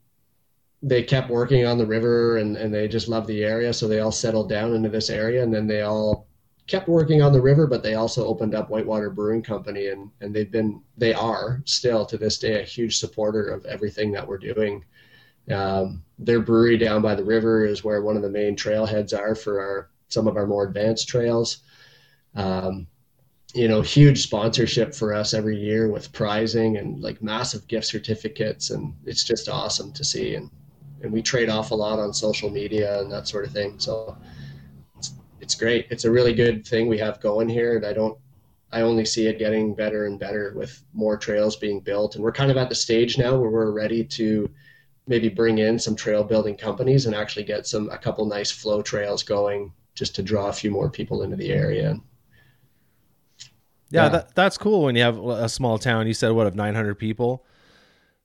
B: they kept working on the river and, and they just loved the area, so they all settled down into this area, and then they all kept working on the river, but they also opened up Whitewater Brewing Company, and and they've been they are still to this day a huge supporter of everything that we're doing. Um, their brewery down by the river is where one of the main trailheads are for our some of our more advanced trails um, you know, huge sponsorship for us every year with prizing and like massive gift certificates, and it's just awesome to see. And and we trade off a lot on social media and that sort of thing. So it's, it's great. It's a really good thing we have going here, and I don't. I only see it getting better and better with more trails being built, and we're kind of at the stage now where we're ready to maybe bring in some trail building companies and actually get some a couple nice flow trails going just to draw a few more people into the area
A: yeah, yeah. That, that's cool when you have a small town. You said what of 900 people.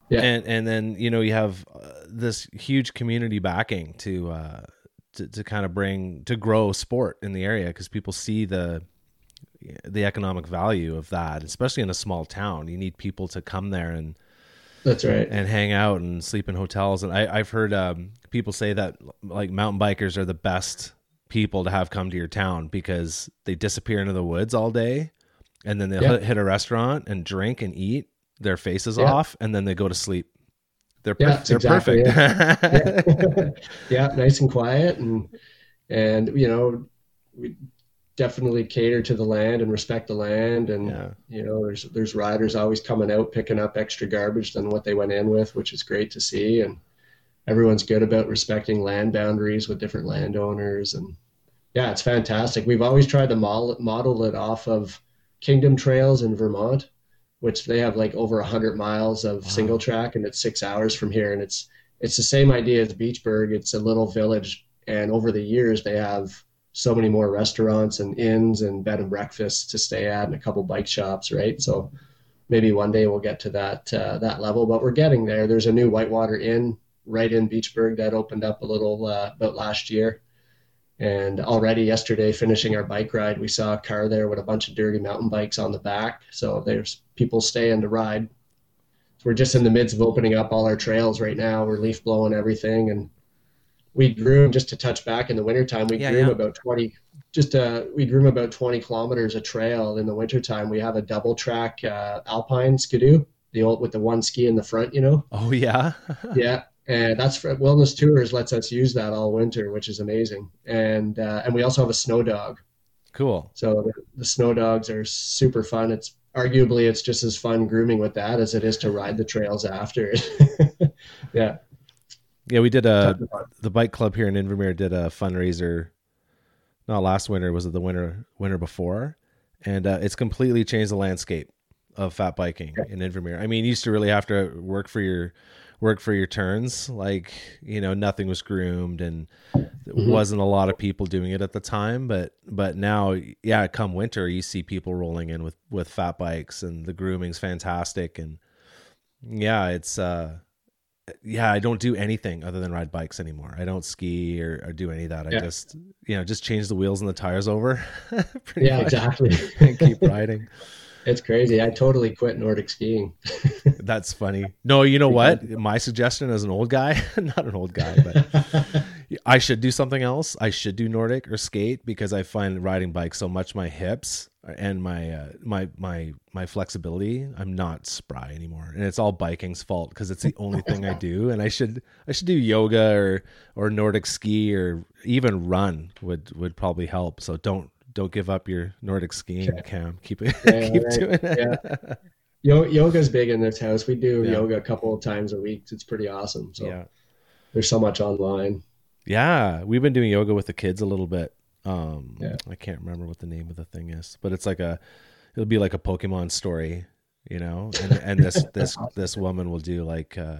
A: Yeah. And and then you know you have this huge community backing to uh, to to kind of bring to grow sport in the area because people see the the economic value of that, especially in a small town. You need people to come there and
B: that's right
A: and hang out and sleep in hotels. And I, I've heard um, people say that like mountain bikers are the best people to have come to your town because they disappear into the woods all day and then they'll yeah. hit, hit, a restaurant and drink and eat their faces yeah. off, and then they go to sleep. They're yeah, they're exactly,
B: perfect. yeah. nice and quiet, and and you know we definitely cater to the land and respect the land, and you know there's there's riders always coming out picking up extra garbage than what they went in with, which is great to see, and everyone's good about respecting land boundaries with different landowners. And yeah it's fantastic. We've always tried to model, model it off of Kingdom Trails in Vermont, which they have like over 100 miles of wow. single track and it's six hours from here. And it's, it's the same idea as Beachburg. It's a little village. And over the years, they have so many more restaurants and inns and bed and breakfasts to stay at and a couple bike shops, right? So maybe one day we'll get to that uh, that level, but we're getting there. There's a new Whitewater Inn right in Beachburg that opened up a little uh, about last year. And already yesterday, finishing our bike ride, we saw a car there with a bunch of dirty mountain bikes on the back. So there's people staying to ride. So we're just in the midst of opening up all our trails right now. We're leaf blowing everything, and we groom just to touch back in the wintertime. We yeah, groom yeah. about twenty, just uh, we groom about twenty kilometers of trail in the wintertime. We have a double track uh, alpine skidoo, the old with the one ski in the front, you know.
A: Oh yeah.
B: yeah, and that's for wellness tours lets us use that all winter which is amazing. And uh, and we also have a snow dog.
A: Cool.
B: So the, the, snow dogs are super fun. It's arguably it's just as fun grooming with that as it is to ride the trails after. Yeah.
A: Yeah we did a the bike club here in invermere did a fundraiser not last winter was it the winter winter before? And uh, it's completely changed the landscape of fat biking in invermere. I mean you used to really have to work for your work for your turns. Like, you know, nothing was groomed and mm-hmm. wasn't a lot of people doing it at the time. But but now, yeah, come winter, you see people rolling in with with fat bikes and the grooming's fantastic. And yeah, it's uh yeah, I don't do anything other than ride bikes anymore. I don't ski or, or do any of that. I just, you know, just change the wheels and the tires over.
B: yeah, much, exactly.
A: and keep riding.
B: It's crazy. I totally quit Nordic skiing.
A: That's funny. No, you know what? My suggestion as an old guy, not an old guy, but I should do something else. I should do Nordic or skate because I find riding bike so much my hips and my uh, my my my flexibility. I'm not spry anymore, and it's all biking's fault because it's the only thing I do. And I should I should do yoga or or Nordic ski or even run would would probably help. So don't don't give up your Nordic skiing. Cam. Keep it yeah, keep right. doing it.
B: Yeah. Yo- yoga's big in this house. We do yeah. yoga a couple of times a week. It's pretty awesome. So yeah. there's so much online.
A: Yeah, we've been doing yoga with the kids a little bit. Um, yeah. I can't remember what the name of the thing is, but it's like a, it'll be like a Pokemon story, you know. And and this this this woman will do like, uh,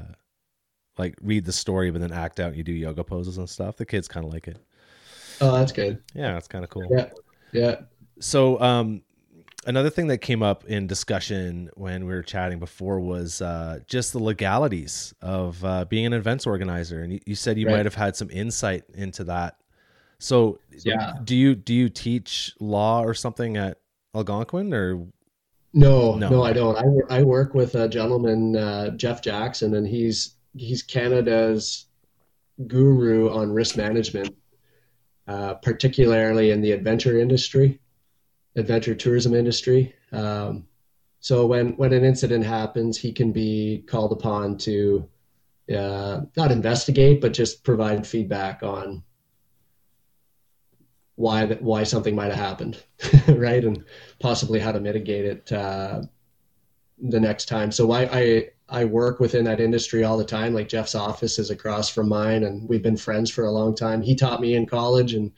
A: like read the story, but then act out. And you do yoga poses and stuff. The kids kind of like it.
B: Oh, that's good.
A: Yeah, that's kind of cool.
B: Yeah, yeah.
A: So, um, another thing that came up in discussion when we were chatting before was uh, just the legalities of uh, being an events organizer, and you, you said you right. might have had some insight into that. So, yeah, do you do you teach law or something at Algonquin or?
B: No, no, no I don't. I, I work with a gentleman, uh, Jeff Jackson, and he's he's Canada's guru on risk management, uh, particularly in the adventure industry adventure tourism industry. Um, so when when an incident happens, he can be called upon to uh, not investigate, but just provide feedback on why that why something might have happened, right, and possibly how to mitigate it uh, the next time. So I, I I work within that industry all the time. Like Jeff's office is across from mine, and we've been friends for a long time. He taught me in college, and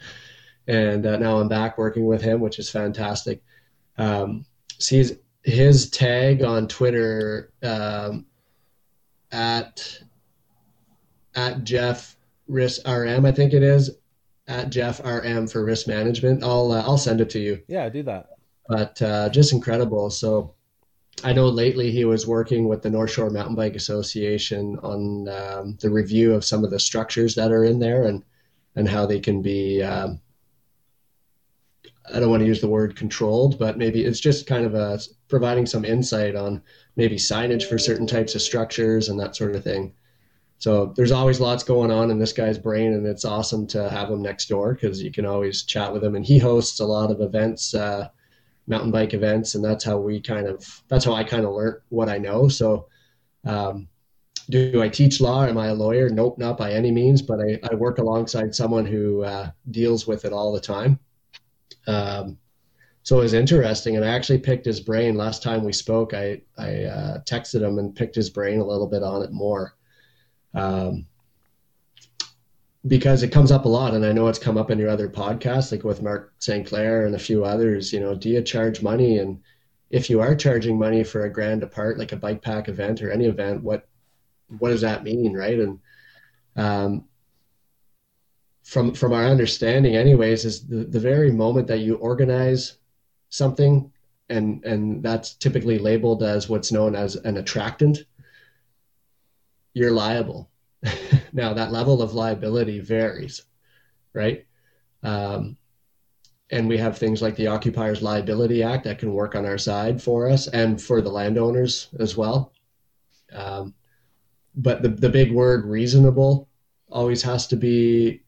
B: and uh, now I'm back working with him, which is fantastic. Um, sees his tag on Twitter um, at at Jeff Risk RM, I think it is at Jeff RM for risk management. I'll uh, I'll send it to you.
A: Yeah, do that.
B: But uh, just incredible. So I know lately he was working with the North Shore Mountain Bike Association on um, the review of some of the structures that are in there and and how they can be um, I don't want to use the word controlled, but maybe it's just kind of a providing some insight on maybe signage for certain types of structures and that sort of thing. So there's always lots going on in this guy's brain, and it's awesome to have him next door because you can always chat with him. And he hosts a lot of events, uh, mountain bike events, and that's how we kind of that's how I kind of learned what I know. So, um, do I teach law? Am I a lawyer? Nope, not by any means. But I, I work alongside someone who uh, deals with it all the time. Um, so it was interesting, and I actually picked his brain last time we spoke. I I uh, texted him and picked his brain a little bit on it more, um, because it comes up a lot, and I know it's come up in your other podcasts, like with Mark St. Clair and a few others. You know, do you charge money? And if you are charging money for a grand depart, like a bike pack event or any event, what what does that mean, right? And um, from from our understanding anyways is the, the very moment that you organize something and and that's typically labeled as what's known as an attractant you're liable now that level of liability varies right um, and we have things like the occupiers liability act that can work on our side for us and for the landowners as well um, but the, the big word reasonable always has to be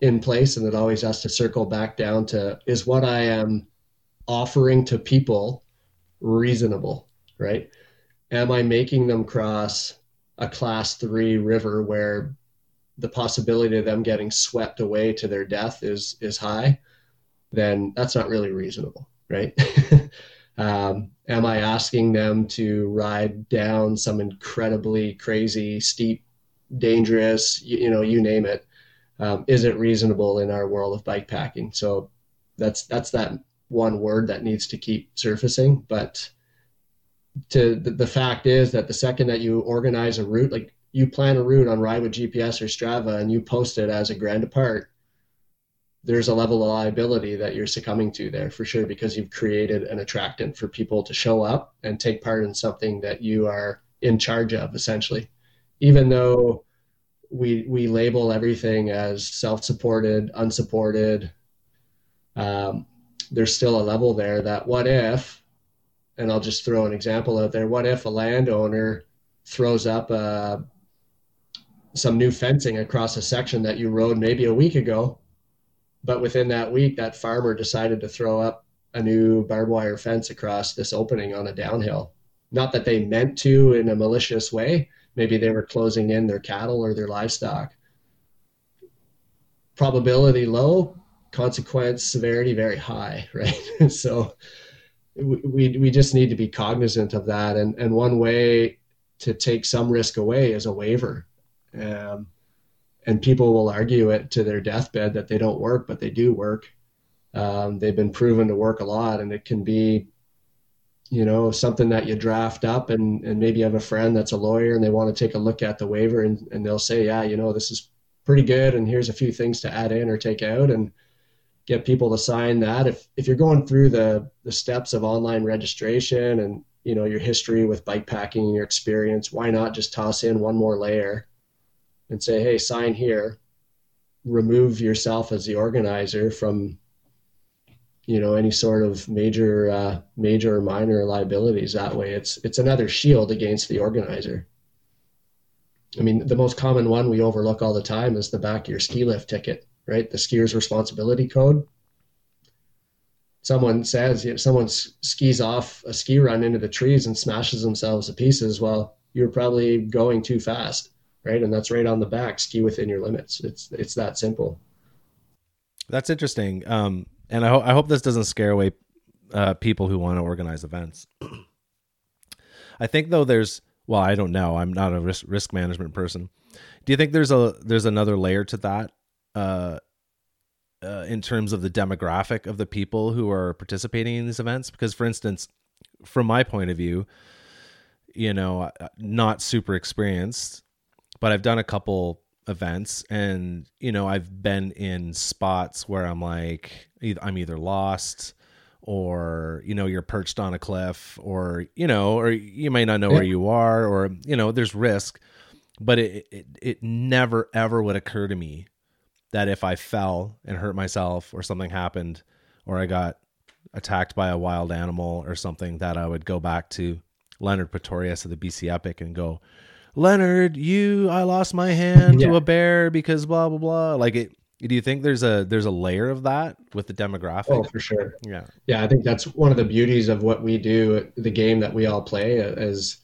B: in place and it always has to circle back down to is what I am offering to people reasonable, right? Am I making them cross a class three river where the possibility of them getting swept away to their death is is high? Then that's not really reasonable, right? um, am I asking them to ride down some incredibly crazy, steep, dangerous, you, you know, you name it, um, is it reasonable in our world of bike packing? So that's that's that one word that needs to keep surfacing. But to the, the fact is that the second that you organize a route, like you plan a route on Ride with GPS or Strava and you post it as a grand depart, there's a level of liability that you're succumbing to there for sure because you've created an attractant for people to show up and take part in something that you are in charge of essentially even though we we label everything as self-supported, unsupported. Um, there's still a level there that what if, and I'll just throw an example out there. What if a landowner throws up a some new fencing across a section that you rode maybe a week ago. But within that week, that farmer decided to throw up a new barbed wire fence across this opening on a downhill. Not that they meant to in a malicious way. Maybe they were closing in their cattle or their livestock. Probability low, consequence severity very high, right? so we, we just need to be cognizant of that. And, and one way to take some risk away is a waiver. Um, and people will argue it to their deathbed that they don't work, but they do work. Um, they've been proven to work a lot, and it can be, you know, something that you draft up, and, and maybe you have a friend that's a lawyer and they want to take a look at the waiver, and, and they'll say, yeah, you know, this is pretty good, and here's a few things to add in or take out, and get people to sign that. If if you're going through the the steps of online registration and you know your history with bike packing, and your experience, why not just toss in one more layer and say, hey, sign here. Remove yourself as the organizer from you know any sort of major uh, major or minor liabilities that way it's it's another shield against the organizer i mean the most common one we overlook all the time is the back of your ski lift ticket right? The skier's responsibility code. Someone says, you know, someone skis off a ski run into the trees and smashes themselves to pieces. Well, you're probably going too fast, right? And that's right on the back. Ski within your limits. It's it's that simple.
A: That's interesting. Um, and I, ho- I hope this doesn't scare away uh, people who want to organize events. I think though there's well, I don't know. I'm not a risk risk management person. Do you think there's a there's another layer to that uh, uh, in terms of the demographic of the people who are participating in these events. Because, for instance, from my point of view, you know, not super experienced, but I've done a couple events and, you know, I've been in spots where I'm like, I'm either lost or, you know, you're perched on a cliff or, you know, or you may not know yeah. where you are or, you know, there's risk. But it, it, it never ever would occur to me that if I fell and hurt myself or something happened or I got attacked by a wild animal or something, that I would go back to Leonard Pretorius of the BC Epic and go, Leonard, you, I lost my hand yeah. to a bear because blah blah blah. Like it. Do you think there's a there's a layer of that with the demographic?
B: Oh, for sure.
A: Yeah,
B: yeah. I think that's one of the beauties of what we do, the game that we all play, is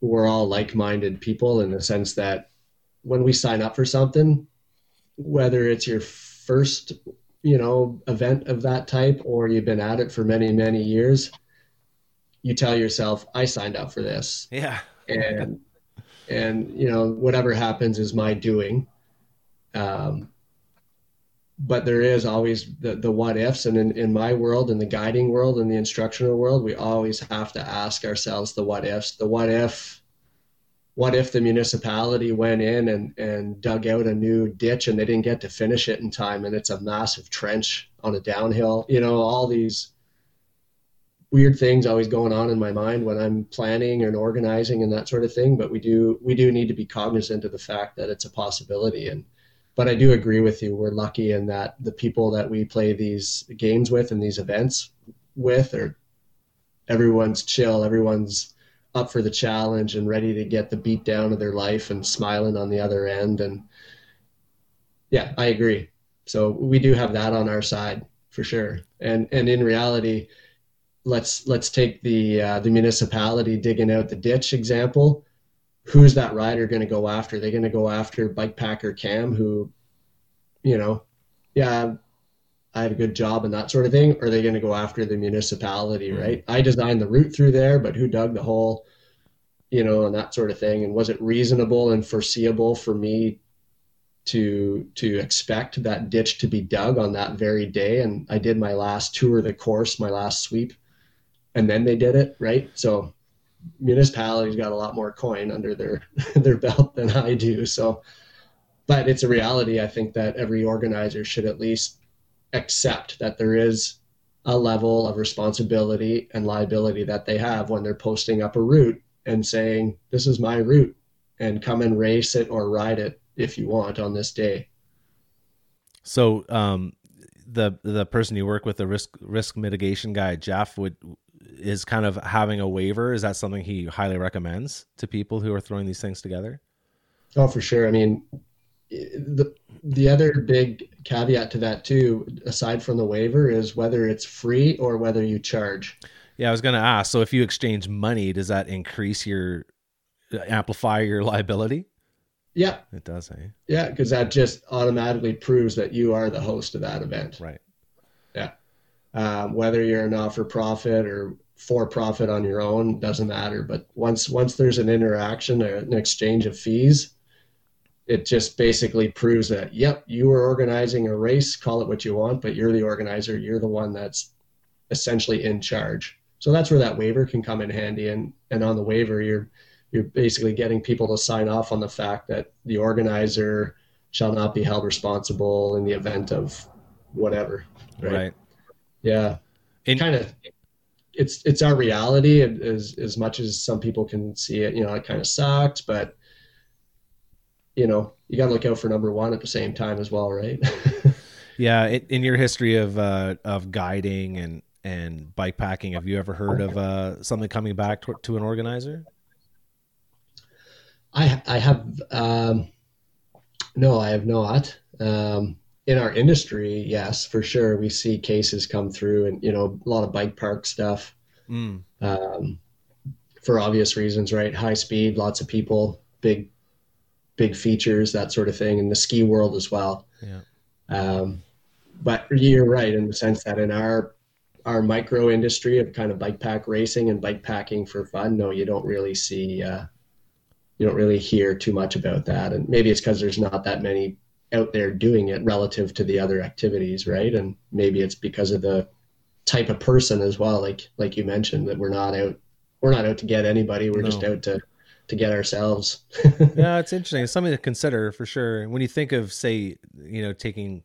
B: we're all like-minded people in the sense that when we sign up for something, whether it's your first you know event of that type or you've been at it for many many years you tell yourself i signed up for this.
A: Yeah.
B: And and you know whatever happens is my doing. Um, but there is always the, the what ifs. And in, in my world in the guiding world in the instructional world we always have to ask ourselves the what ifs. The what if what if the municipality went in and, and dug out a new ditch and they didn't get to finish it in time and it's a massive trench on a downhill? You know all these weird things always going on in my mind when i'm planning and organizing and that sort of thing but we do we do need to be cognizant of the fact that it's a possibility. And but i do agree with you. We're lucky in that the people that we play these games with and these events with are everyone's chill everyone's up for the challenge and ready to get the beat down of their life and smiling on the other end. And yeah, I agree. So we do have that on our side for sure. And and in reality, let's let's take the uh, the municipality digging out the ditch example. Who's that rider going to go after? They're going to go after bike packer Cam, who, you know, yeah, I have a good job and that sort of thing, or are they going to go after the municipality, mm-hmm. right? I designed the route through there, but who dug the hole, you know, and that sort of thing? And was it reasonable and foreseeable for me to to expect that ditch to be dug on that very day? And I did my last tour of the course, my last sweep, and then they did it, right? So municipalities got a lot more coin under their their belt than I do. So, but it's a reality. I think that every organizer should at least accept that there is a level of responsibility and liability that they have when they're posting up a route and saying, This is my route, and come and race it or ride it if you want on this day.
A: So, um, the the person you work with, the risk risk mitigation guy, Jeff, would is kind of having a waiver. Is that something he highly recommends to people who are throwing these things together?
B: Oh, for sure. I mean, the the other big caveat to that too, aside from the waiver, is whether it's free or whether you charge.
A: Yeah, I was going to ask. So if you exchange money, does that increase your amplify your liability?
B: Yeah,
A: it does. Eh?
B: Yeah, because that just automatically proves that you are the host of that event.
A: Right.
B: Yeah. Um, whether you're a not for profit or for profit on your own doesn't matter. But once once there's an interaction, an exchange of fees, it just basically proves that yep, you were organizing a race. Call it what you want, but you're the organizer. You're the one that's essentially in charge. So that's where that waiver can come in handy. And and on the waiver, you're you're basically getting people to sign off on the fact that the organizer shall not be held responsible in the event of whatever.
A: Right. right.
B: Yeah. And kind of it's it's our reality as as much as some people can see it, you know, it kind of sucks, but you know, you got to look out for number 1 at the same time as well, right?
A: yeah, it, in your history of uh of guiding and and bike packing, have you ever heard of uh something coming back to, to an organizer?
B: I I have um, no, I have not. Um, in our industry, yes, for sure, we see cases come through, and you know, a lot of bike park stuff. Mm. Um, for obvious reasons, right? High speed, lots of people, big, big features, that sort of thing, in the ski world as well.
A: Yeah.
B: Um, but you're right in the sense that in our our micro industry of kind of bike pack racing and bike packing for fun, no, you don't really see uh, you don't really hear too much about that. And maybe it's because there's not that many out there doing it relative to the other activities, right? And maybe it's because of the type of person as well, like like you mentioned, that we're not out we're not out to get anybody. We're no. just out to to get ourselves.
A: yeah, it's interesting. It's something to consider for sure. When you think of, say, you know, taking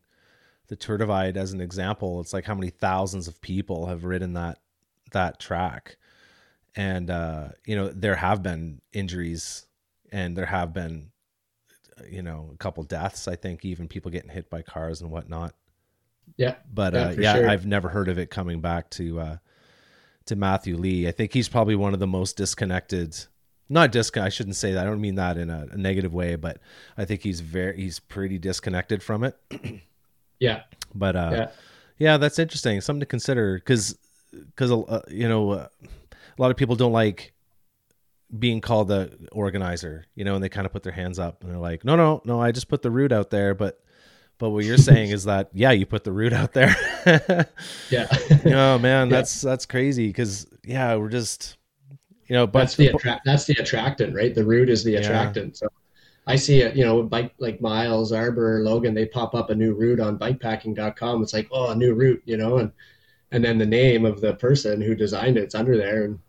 A: the Tour Divide as an example, it's like how many thousands of people have ridden that that track, and uh, you know there have been injuries and there have been you know a couple deaths i think even people getting hit by cars and whatnot
B: yeah
A: but yeah, uh, yeah sure. i've never heard of it coming back to uh to matthew lee i think he's probably one of the most disconnected not disc i shouldn't say that i don't mean that in a, a negative way but i think he's very he's pretty disconnected from it
B: yeah
A: but uh yeah. yeah that's interesting something to consider because because uh, you know uh, a lot of people don't like being called the organizer, you know, and they kind of put their hands up and they're like, no, no, no, I just put the route out there. But, but what you're saying is that, yeah, you put the route out there.
B: yeah.
A: oh man, that's, yeah. that's crazy. Cause yeah, we're just, you know, but
B: that's the, attra- that's the attractant, right? The route is the attractant. Yeah. So I see it, you know, bike like Miles, Arbour, Logan, they pop up a new route on bikepacking.com. It's like, oh, a new route, you know, and, and then the name of the person who designed it, it's under there. And,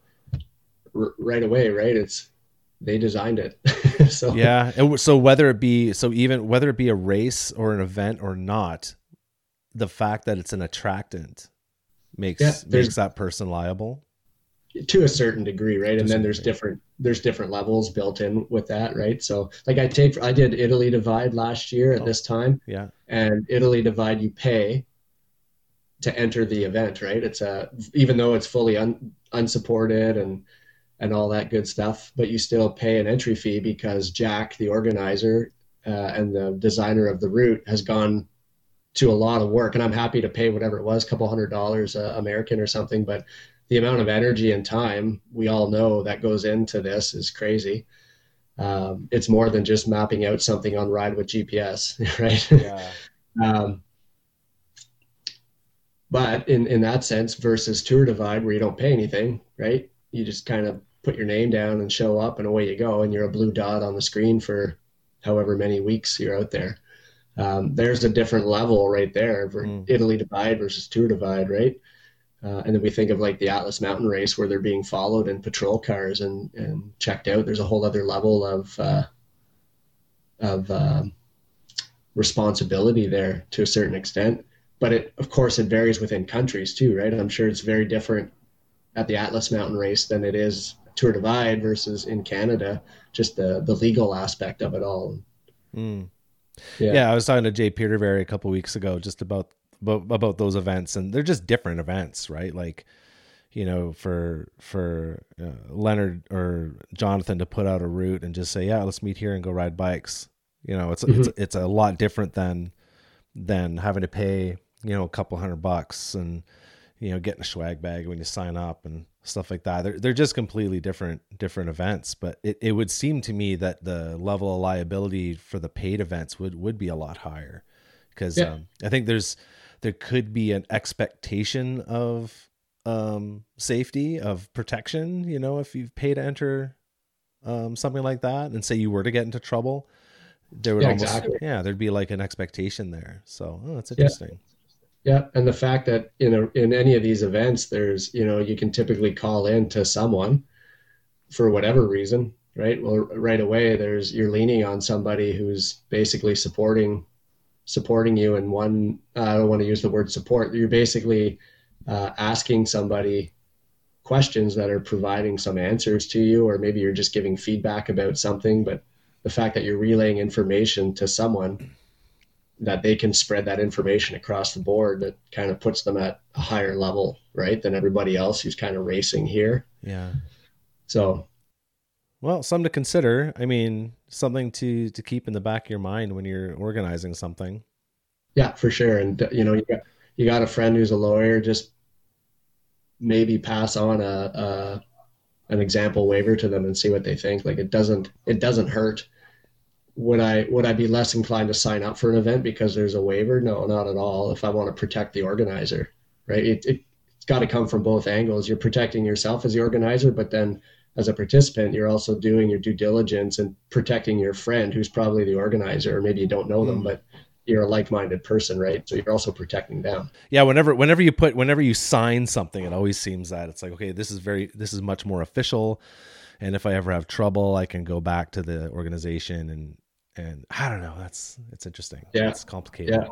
B: r- right away, right? It's they designed it. so
A: yeah, and so whether it be so even whether it be a race or an event or not, the fact that it's an attractant makes yeah, makes that person liable
B: to a certain degree, right? and then there's different there's different levels built in with that, right? So like I take I did Italy Divide last year at oh, this time.
A: Yeah.
B: And Italy Divide you pay to enter the event, right? It's a even though it's fully un, unsupported and and all that good stuff, but you still pay an entry fee because Jack, the organizer uh, and the designer of the route, has gone to a lot of work. And I'm happy to pay whatever it was, a couple hundred dollars uh, American or something. But the amount of energy and time we all know that goes into this is crazy. Um, it's more than just mapping out something on Ride with GPS, right?
A: Yeah.
B: um, but in, in that sense, versus Tour Divide, where you don't pay anything, right? You just kind of put your name down and show up and away you go and you're a blue dot on the screen for however many weeks you're out there um, there's a different level right there for mm. italy divide versus tour divide right uh, and then we think of like the atlas mountain race where they're being followed in patrol cars and, and checked out there's a whole other level of uh, of uh, responsibility there to a certain extent but it of course it varies within countries too right i'm sure it's very different at the atlas mountain race than it is Tour Divide versus in Canada, just the the legal aspect of it all.
A: Mm. Yeah. yeah. I was talking to Jay Petervary a couple weeks ago just about, about about those events, and they're just different events, right? Like, you know, for for uh, Leonard or Jonathan to put out a route and just say, yeah, let's meet here and go ride bikes. You know, it's mm-hmm. it's it's a lot different than than having to pay you know a couple hundred bucks and you know getting a swag bag when you sign up and stuff like that. They're they're just completely different different events. But it, it would seem to me that the level of liability for the paid events would would be a lot higher because yeah. um, I think there's there could be an expectation of um, safety of protection. You know, if you pay to enter um, something like that, and say you were to get into trouble, there would yeah, almost exactly. yeah there'd be like an expectation there. So oh, that's interesting.
B: Yeah. yeah, and the fact that in a, in any of these events, there's you know you can typically call in to someone for whatever reason, right? Well, right away there's you're leaning on somebody who's basically supporting supporting you and one. I don't want to use the word support. You're basically uh, asking somebody questions that are providing some answers to you, or maybe you're just giving feedback about something. But the fact that you're relaying information to someone that they can spread that information across the board that kind of puts them at a higher level, right, than everybody else who's kind of racing here.
A: Yeah.
B: So
A: well, something to consider. I mean, something to to keep in the back of your mind when you're organizing something.
B: Yeah, for sure. And uh, you know, you got you got a friend who's a lawyer, just maybe pass on a, a an example waiver to them and see what they think. Like it doesn't it doesn't hurt. Would I would I be less inclined to sign up for an event because there's a waiver? No, not at all. If I want to protect the organizer, right? It, it it's got to come from both angles. You're protecting yourself as the organizer, but then as a participant, you're also doing your due diligence and protecting your friend who's probably the organizer, or maybe you don't know them, mm. but you're a like-minded person, right? So you're also protecting them.
A: Yeah. Whenever, whenever you put, whenever you sign something, it always seems that it's like, okay, this is very, this is much more official. And if I ever have trouble, I can go back to the organization and, and I don't know. That's, it's interesting.
B: Yeah.
A: It's complicated.
B: Yeah.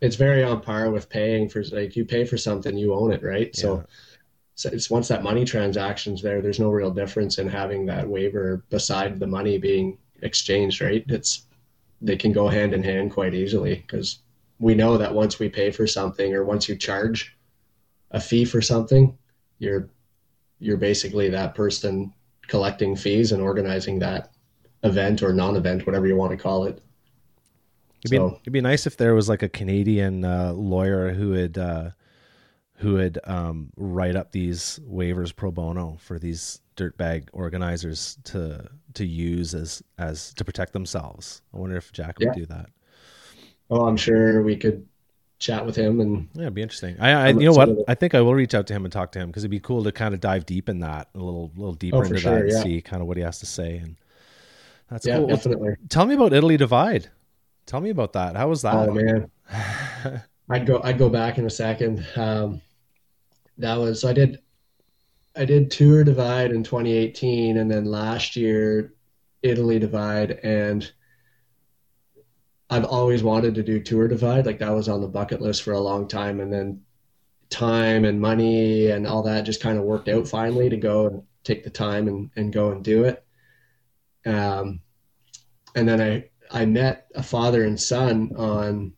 B: It's very on par with paying for, like, you pay for something, you own it, right? So, yeah. So it's once that money transaction's there, there's no real difference in having that waiver beside the money being exchanged, right? It's, they can go hand in hand quite easily because we know that once we pay for something or once you charge a fee for something, you're you're basically that person collecting fees and organizing that event or non-event, whatever you want to call it.
A: It'd, so, be, it'd be nice if there was like a Canadian uh, lawyer who would uh, who would um, write up these waivers pro bono for these dirtbag organizers to to use as as to protect themselves. I wonder if Jack would do that.
B: Oh, I'm sure we could chat with him and
A: yeah, it'd be interesting. I, I you know what? I think I will reach out to him and talk to him because it'd be cool to kind of dive deep in that a little little deeper oh, into sure, that and yeah. see kind of what he has to say and that's yeah, cool.
B: Definitely.
A: Tell me about Italy Divide. Tell me about that. How was that?
B: Oh man, I'd go I'd go back in a second. Um, that was I did I did Tour Divide in 2018, and then last year Italy Divide, and I've always wanted to do Tour Divide. Like that was on the bucket list for a long time, and then time and money and all that just kind of worked out finally to go and take the time and, and go and do it. Um, and then I I met a father and son on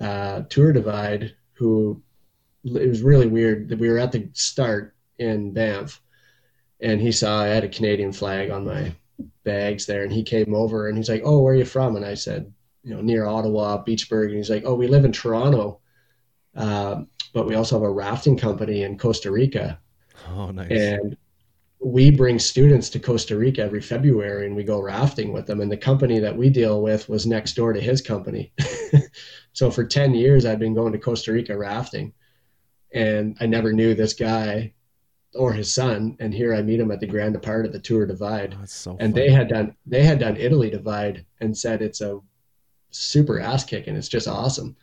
B: uh, Tour Divide who it was really weird that we were at the start in Banff, and he saw I had a Canadian flag on my bags there, and he came over and he's like, "Oh, where are you from?" And I said, "You know, near Ottawa, Beachburg." And he's like, "Oh, we live in Toronto, uh, but we also have a rafting company in Costa Rica."
A: Oh, nice.
B: And we bring students to Costa Rica every February and we go rafting with them. And the company that we deal with was next door to his company. so for 10 years, I've been going to Costa Rica rafting. And I never knew this guy or his son, and here I meet him at the Grand Depart at the Tour Divide.
A: Oh, so
B: and they had done they had done Italy Divide and said it's a super ass kicking. It's just awesome.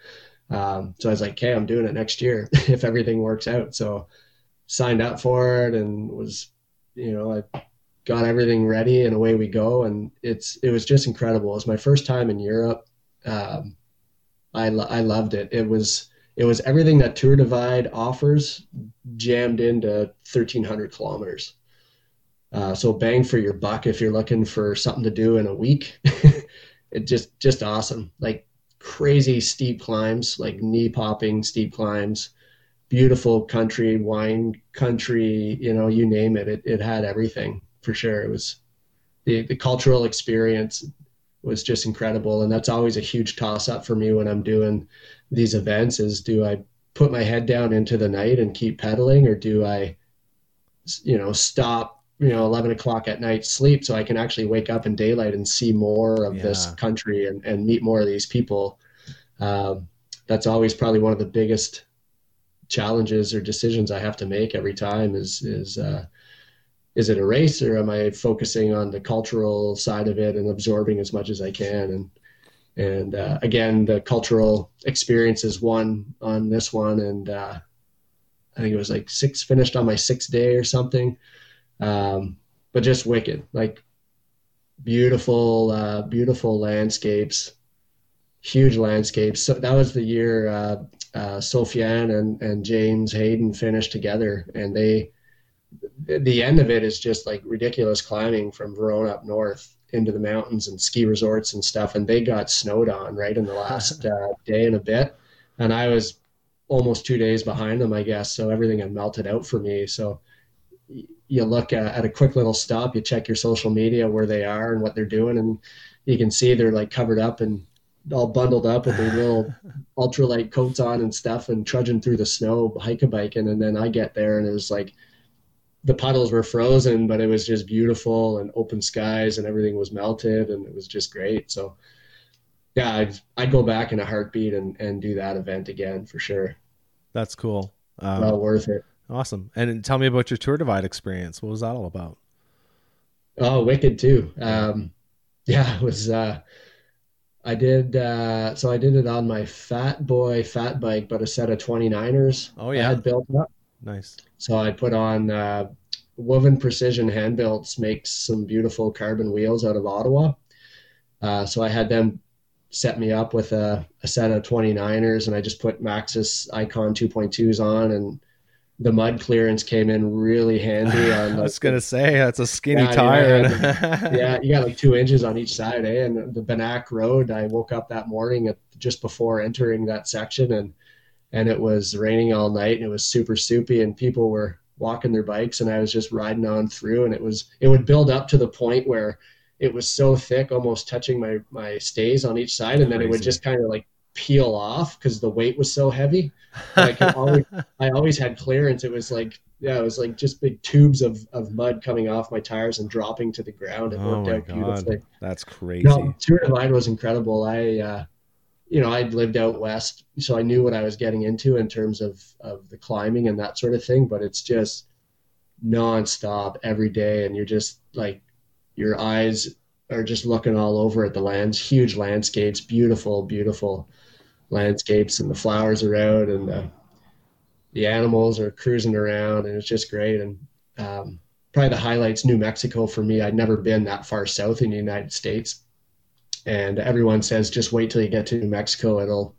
B: Um, so I was like, okay, I'm doing it next year if everything works out. So signed up for it and was, you know, I got everything ready and away we go. And it's it was just incredible. It was my first time in Europe. Um, I I loved it. It was it was everything that Tour Divide offers jammed into 1,300 kilometers. Uh, so bang for your buck if you're looking for something to do in a week. it just just awesome, like crazy steep climbs, like knee popping steep climbs, beautiful country, wine country, you know, you name it. It, it had everything for sure. It was the, the cultural experience was just incredible. And that's always a huge toss up for me when I'm doing these events is do I put my head down into the night and keep pedaling or do I, you know, stop, you know, 11 o'clock at night, sleep so I can actually wake up in daylight and see more of yeah. this country and, and meet more of these people. Um, that's always probably one of the biggest challenges or decisions I have to make every time is, is, uh, is it a race or am I focusing on the cultural side of it and absorbing as much as I can? And, and uh, again, the cultural experience is one on this one. And uh, I think it was like six finished on my sixth day or something. Um, but just wicked, like beautiful, uh, beautiful landscapes, huge landscapes. So that was the year uh, uh, and, and James Hayden finished together, and they the end of it is just like ridiculous climbing from Verona up north into the mountains and ski resorts and stuff. And they got snowed on right in the last uh, day and a bit. And I was almost two days behind them, I guess. So everything had melted out for me. So you look at, at a quick little stop, you check your social media where they are and what they're doing. And you can see they're like covered up and all bundled up with their little ultralight coats on and stuff and trudging through the snow, hike a biking. And then I get there and it was like, the puddles were frozen, but it was just beautiful and open skies and everything was melted and it was just great. So yeah, I'd, I'd go back in a heartbeat and, and do that event again for sure.
A: That's cool. Um,
B: well worth it.
A: Awesome. And tell me about your Tour Divide experience. What was that all about?
B: Oh, wicked too. Um, yeah, it was, uh, I did, uh, so I did it on my fat boy fat bike, but a set of 29ers.
A: Oh yeah.
B: I had built up.
A: Nice.
B: So I put on uh, Woven Precision Hand Belts makes some beautiful carbon wheels out of Ottawa. Uh, so I had them set me up with a, a, set of 29ers and I just put Maxxis Ikon 2.2s on and the mud clearance came in really handy. On
A: I was gonna say that's a skinny yeah, tire.
B: Yeah, yeah, you got like two inches on each side, eh? And the Bannack Road, I woke up that morning at, just before entering that section, and and it was raining all night and it was super soupy and people were walking their bikes and I was just riding on through and it was it would build up to the point where it was so thick almost touching my my stays on each side and then Crazy. it would just kind of like peel off because the weight was so heavy. I always I always had clearance. It was like yeah it was like just big tubes of, of mud coming off my tires and dropping to the ground. It
A: oh
B: worked out God. beautifully
A: that's crazy.
B: No Tour Divide was incredible. I uh you know, I'd lived out west, so I knew what I was getting into in terms of of the climbing and that sort of thing. But it's just nonstop every day, and you're just like your eyes are just looking all over at the lands, huge landscapes, beautiful, beautiful landscapes, and the flowers are out, and the the animals are cruising around, and it's just great. And um, probably the highlights New Mexico for me. I'd never been that far south in the United States and everyone says just wait till you get to New Mexico. It'll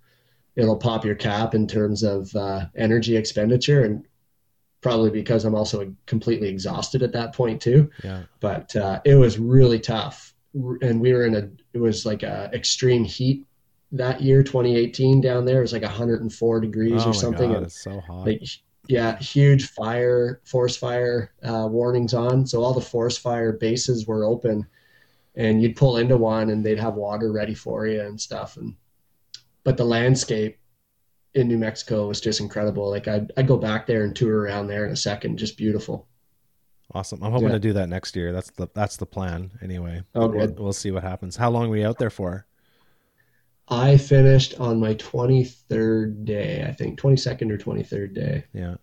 B: it'll pop your cap in terms of uh, energy expenditure, and probably because I'm also completely exhausted at that point too.
A: Yeah.
B: But uh, it was really tough, and we were in a it was like a extreme heat that year, 2018 down there. It was like 104 degrees
A: oh
B: or something.
A: God, and it's so hot.
B: Like, yeah, huge fire, forest fire uh, warnings on. So all the forest fire bases were open and you'd pull into one and they'd have water ready for you and stuff and but the landscape in New Mexico was just incredible. Like I'd, I'd go back there and tour around there in a second. Just beautiful.
A: Awesome. I'm hoping yeah. to do that next year. That's the, that's the plan anyway.
B: Oh, good.
A: We'll, we'll see what happens. How long were you out there for?
B: I finished on my 23rd day, I think 22nd or 23rd day.
A: Yeah.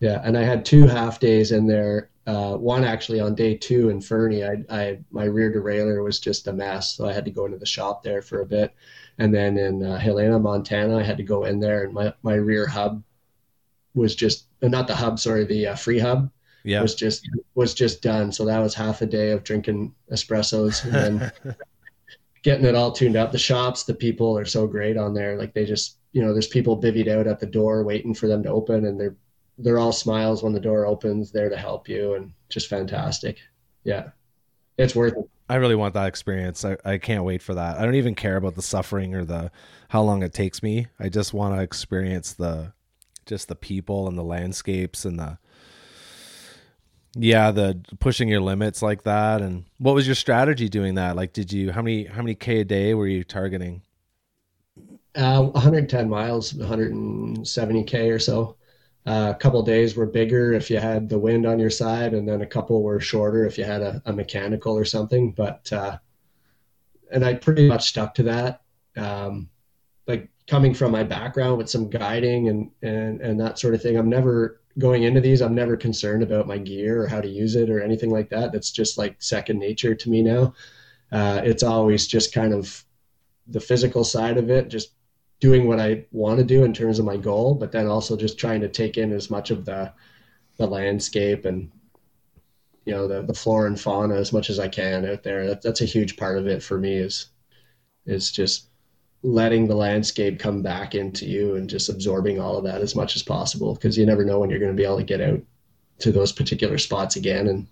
B: Yeah. And I had two half days in there uh, one actually on day two in Fernie, I, I, my rear derailleur was just a mess, so I had to go into the shop there for a bit. And then in uh, Helena, Montana, I had to go in there, and my, my rear hub was just uh, not the hub, sorry, the uh, free hub
A: yeah.
B: was just was just done. So that was half a day of drinking espressos and then getting it all tuned up. The shops, the people are so great on there. Like they just, you know, there's people bivvied out at the door waiting for them to open, and they're they're all smiles when the door opens, there to help you, and just fantastic. Yeah, it's worth it.
A: I really want that experience. I, I can't wait for that. I don't even care about the suffering or the how long it takes me. I just want to experience the just the people and the landscapes and the yeah the pushing your limits like that and what was your strategy doing that like did you how many how many k a day were you targeting
B: uh 110 miles 170k or so uh, a couple days were bigger if you had the wind on your side and then a couple were shorter if you had a, a mechanical or something but uh and i pretty much stuck to that um like coming from my background with some guiding and and and that sort of thing i'm never going into these, I'm never concerned about my gear or how to use it or anything like that. That's just like second nature to me now. Uh, it's always just kind of the physical side of it, just doing what I want to do in terms of my goal, but then also just trying to take in as much of the the landscape and you know the the flora and fauna as much as I can out there. That, that's a huge part of it for me. Is is just letting the landscape come back into you and just absorbing all of that as much as possible because you never know when you're going to be able to get out to those particular spots again and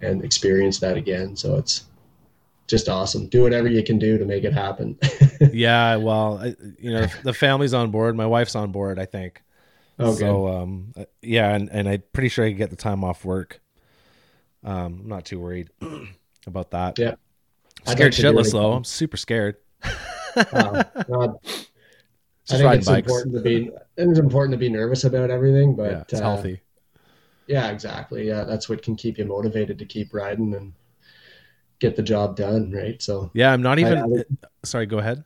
B: and experience that again so it's just awesome. Do whatever you can do to make it happen.
A: Yeah well I, you know the family's on board. My wife's on board i think. Okay. so um yeah and, and i'm pretty sure i can get the time off work. Um i'm not too worried about that.
B: Yeah.
A: Scared shitless though. I'm super scared.
B: Um, God, I think it's bikes. important to be. It's important to be nervous about everything, but
A: yeah, it's uh, healthy.
B: Yeah, exactly. Yeah, that's what can keep you motivated to keep riding and get the job done, right? So
A: yeah, I'm not even. I, I, sorry, go ahead.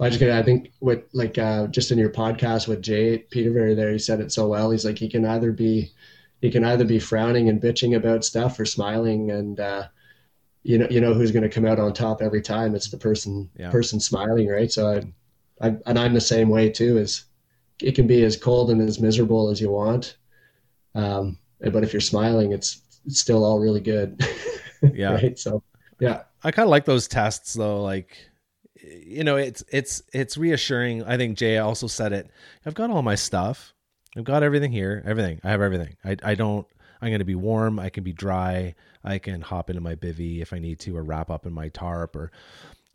B: I just I think with like uh, just in your podcast with Jay Petervary there, he said it so well. He's like he can either be he can either be frowning and bitching about stuff or smiling and uh, you know you know who's going to come out on top every time it's the person yeah. person smiling right so I, I and i'm the same way too is it can be as cold and as miserable as you want um but if you're smiling it's it's still all really good
A: yeah.
B: Right? So yeah.
A: I kind of like those tests though like you know it's it's it's reassuring. I think jay also said it. I've got all my stuff. I've got everything here everything. I have everything. I i don't i'm going to be warm. I can be dry. I can hop into my bivy if I need to, or wrap up in my tarp, or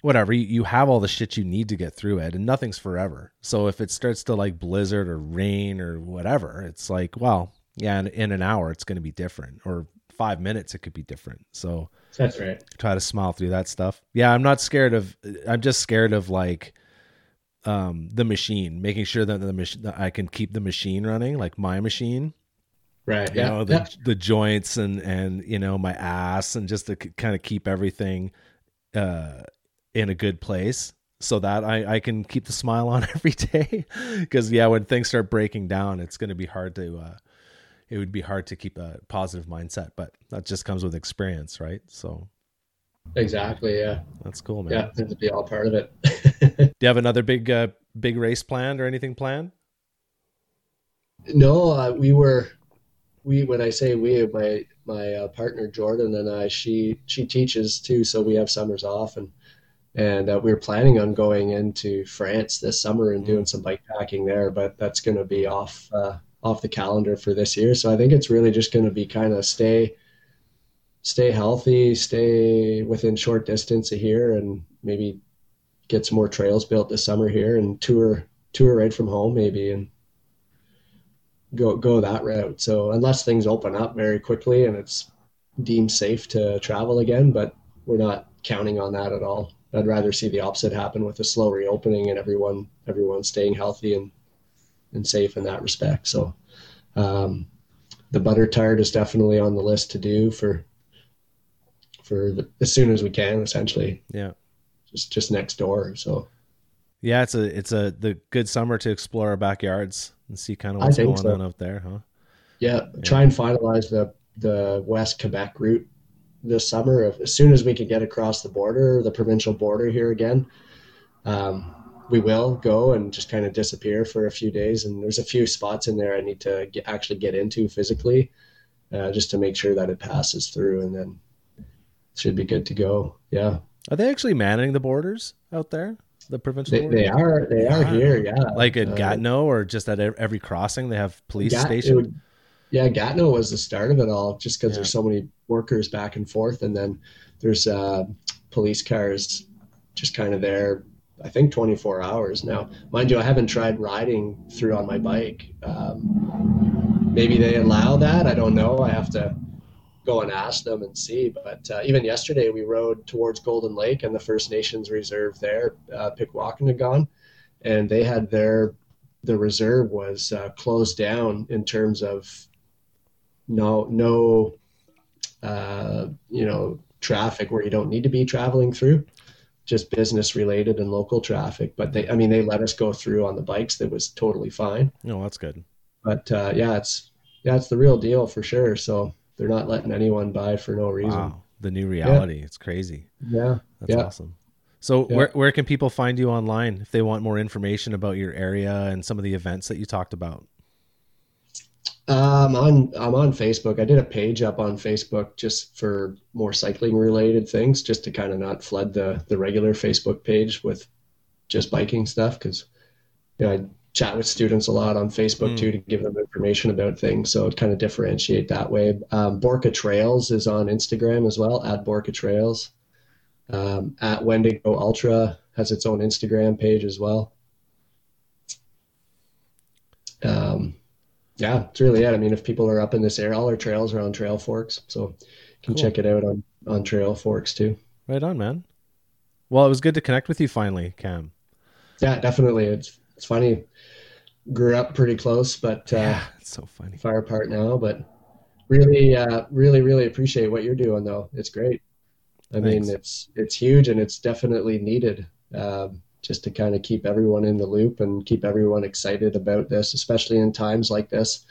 A: whatever. You, you have all the shit you need to get through it, and nothing's forever. So if it starts to like blizzard or rain or whatever, it's like, well, yeah, in, in an hour it's going to be different, or five minutes it could be different. So
B: that's right.
A: Try to smile through that stuff. Yeah, I'm not scared of. I'm just scared of like um the machine making sure that the machine i can keep the machine running like my machine
B: right
A: you
B: yeah.
A: know the,
B: yeah.
A: the joints and and you know my ass and just to kind of keep everything uh in a good place so that I, I can keep the smile on every day because yeah when things start breaking down it's going to be hard to uh it would be hard to keep a positive mindset but that just comes with experience right? So
B: exactly yeah.
A: That's cool man.
B: Yeah to be all part of it.
A: Do you have another big uh big race planned or anything planned?
B: No uh, we were we when I say we, my my uh, partner Jordan and I, she she teaches too, so we have summers off, and and uh, we are planning on going into France this summer and doing some bike packing there, but that's going to be off uh, off the calendar for this year. So I think it's really just going to be kind of stay stay healthy, stay within short distance of here, and maybe get some more trails built this summer here and tour tour right from home maybe and go go that route. So unless things open up very quickly and it's deemed safe to travel again, but we're not counting on that at all. I'd rather see the opposite happen with a slow reopening and everyone everyone staying healthy and and safe in that respect. So um, the butter tart is definitely on the list to do for for the, as soon as we can, essentially.
A: Yeah,
B: just just next door. So
A: yeah, it's a it's a the good summer to explore our backyards and see kind of what's going so. on out there, huh?
B: Yeah, yeah, try and finalize the the West Quebec route this summer. As soon as we can get across the border, the provincial border here again, um, we will go and just kind of disappear for a few days. And there's a few spots in there I need to get, actually get into physically, uh, just to make sure that it passes through, and then should be good to go. Yeah.
A: Are they actually manning the borders out there? the provincial
B: they, they are they are here yeah
A: like at uh, gatineau or just at every crossing they have police Gat- station would,
B: yeah gatineau was the start of it all just because yeah. there's so many workers back and forth and then there's uh, police cars just kind of there I think 24 hours now. Mind you, I haven't tried riding through on my bike. Um, maybe they allow that. I don't know. I have to go and ask them and see. But uh, even yesterday, we rode towards Golden Lake and the First Nations Reserve there, uh, Pikwakanagan, and they had their the reserve was uh, closed down in terms of no no uh, you know traffic where you don't need to be traveling through just business related and local traffic but they i mean they let us go through on the bikes that was totally fine.
A: No that's good.
B: But uh, yeah it's yeah it's the real deal for sure. So they're not letting anyone buy for no reason. Wow.
A: The new reality. Yeah. it's crazy.
B: Yeah.
A: That's
B: yeah.
A: awesome. So yeah. where where can people find you online if they want more information about your area and some of the events that you talked about?
B: Um, on I'm on Facebook. I did a page up on Facebook just for more cycling related things, just to kind of not flood the the regular Facebook page with just biking stuff because you know I chat with students a lot on Facebook mm. too to give them information about things. So it kind of differentiate that way. Um, Borca Trails is on Instagram as well at Borca Trails. Um, at Wendigo Ultra has its own Instagram page as well. Um, yeah, it's really it. I mean, if people are up in this area, all our trails are on Trail Forks, so you can cool. check it out on on Trail Forks too.
A: Right on, man. Well, it was good to connect with you finally, Cam.
B: Yeah, definitely. It's it's funny. Grew up pretty close, but uh,
A: yeah, it's so funny.
B: Far apart now, but really, uh, really, really appreciate what you're doing, though. It's great. I Thanks. mean, it's it's huge and it's definitely needed um, just to kind of keep everyone in the loop and keep everyone excited about this, especially in times like this.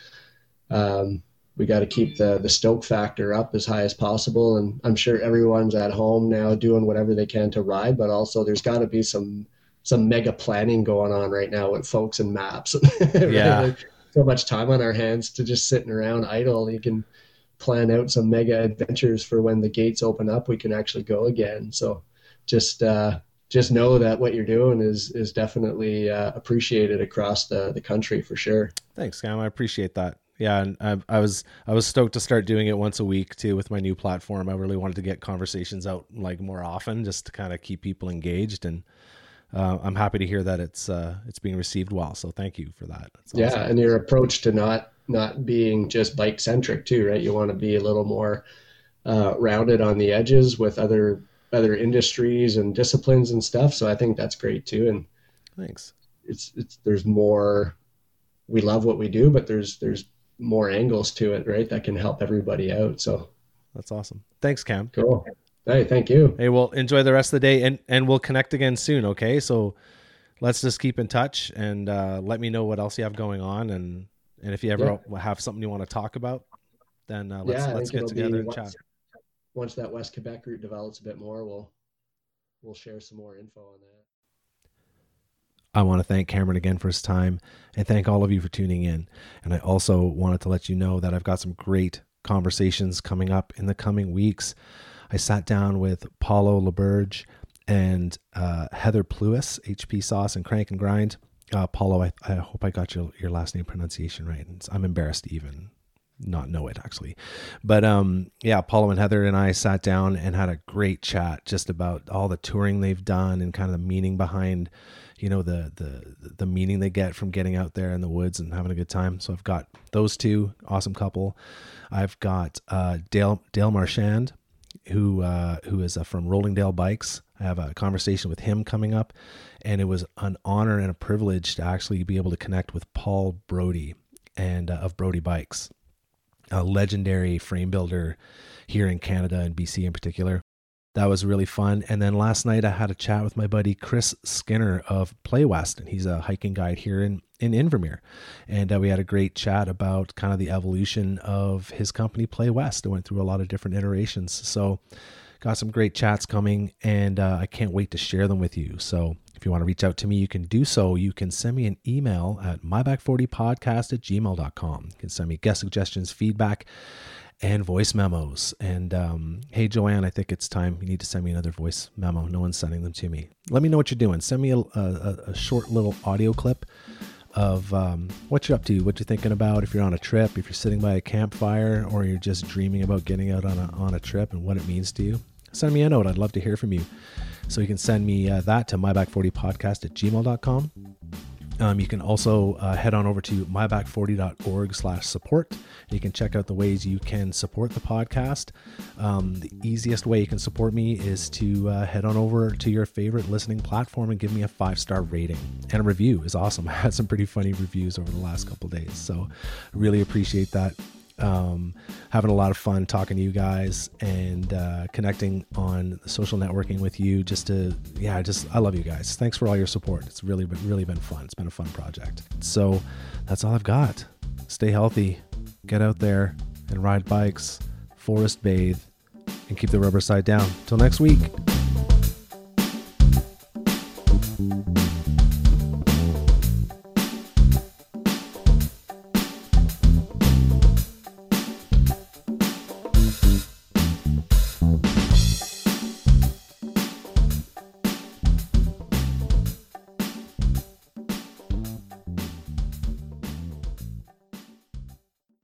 B: Um, we got to keep the the stoke factor up as high as possible, and I'm sure everyone's at home now doing whatever they can to ride, but also there's got to be some some mega planning going on right now with folks and maps.
A: yeah. Like
B: so much time on our hands to just sitting around idle. You can plan out some mega adventures for when the gates open up we can actually go again so just uh, just know that what you're doing is is definitely uh, appreciated across the the country for sure.
A: Thanks cam. I appreciate that. Yeah and I, I, was i was stoked to start doing it once a week too with my new platform. I really wanted to get conversations out like more often just to kind of keep people engaged and uh, i'm happy to hear that it's uh, it's being received well so thank you for that.
B: Yeah and your approach to not not being just bike centric too, right? You want to be a little more uh, rounded on the edges with other other industries and disciplines and stuff. So I think that's great too. And
A: thanks.
B: It's it's there's more. We love what we do, but there's there's more angles to it, right? That can help everybody out. So
A: that's awesome. Thanks, Cam.
B: Cool. Hey, thank you.
A: Hey, well, enjoy the rest of the day, and and we'll connect again soon. Okay, so let's just keep in touch and uh, let me know what else you have going on and and if you ever yeah. have something you want to talk about, then uh, let's yeah, let's get together and chat.
B: Once that West Quebec route develops a bit more, we'll we'll share some more info on that.
A: I want to thank Cameron again for his time and thank all of you for tuning in. And I also wanted to let you know that I've got some great conversations coming up in the coming weeks. I sat down with Paulo LeBurge and uh, Heather Pluis, HP Sauce and Crank and Grind uh, Paulo, I, I hope I got your, your last name pronunciation right. I'm embarrassed even not know it actually. But um, yeah, Paulo and Heather and I sat down and had a great chat just about all the touring they've done and kind of the meaning behind, you know, the the the meaning they get from getting out there in the woods and having a good time. So I've got those two awesome couple. I've got uh, Dale Dale Marchand, who uh, who is uh, from Rolling Dale Bikes. I have a conversation with him coming up, and it was an honor and a privilege to actually be able to connect with Paul Brodie and uh, of Brodie Bikes, a legendary frame builder here in Canada and BC in particular. That was really fun. And then last night I had a chat with my buddy Chris Skinner of Play West, and he's a hiking guide here in in Invermere, and uh, we had a great chat about kind of the evolution of his company Play West. I went through a lot of different iterations, so got some great chats coming, and uh, I can't wait to share them with you. So if you want to reach out to me, you can do so. You can send me an email at myback40podcast at gmail.com. You can send me guest suggestions, feedback, and voice memos. And um, hey, Joanne, I think it's time you need to send me another voice memo. No one's sending them to me. Let me know what you're doing. Send me a, a, a short little audio clip of um, what you're up to, what you're thinking about, if you're on a trip, if you're sitting by a campfire, or you're just dreaming about getting out on a, on a trip and what it means to you. send me a note. I'd love to hear from you. So you can send me uh, that to myback40podcast at gmail.com. Um, you can also uh, head on over to myback40.org slash support. You can check out the ways you can support the podcast. Um, the easiest way you can support me is to uh, head on over to your favorite listening platform and give me a five star rating. And a review is awesome. I had some pretty funny reviews over the last couple days. So I really appreciate that um, having a lot of fun talking to you guys and uh, connecting on social networking with you. Just to, yeah, just I love you guys. Thanks for all your support. It's really, really been fun. It's been a fun project. So that's all I've got. Stay healthy, get out there and ride bikes, forest bathe, and keep the rubber side down. Till next week.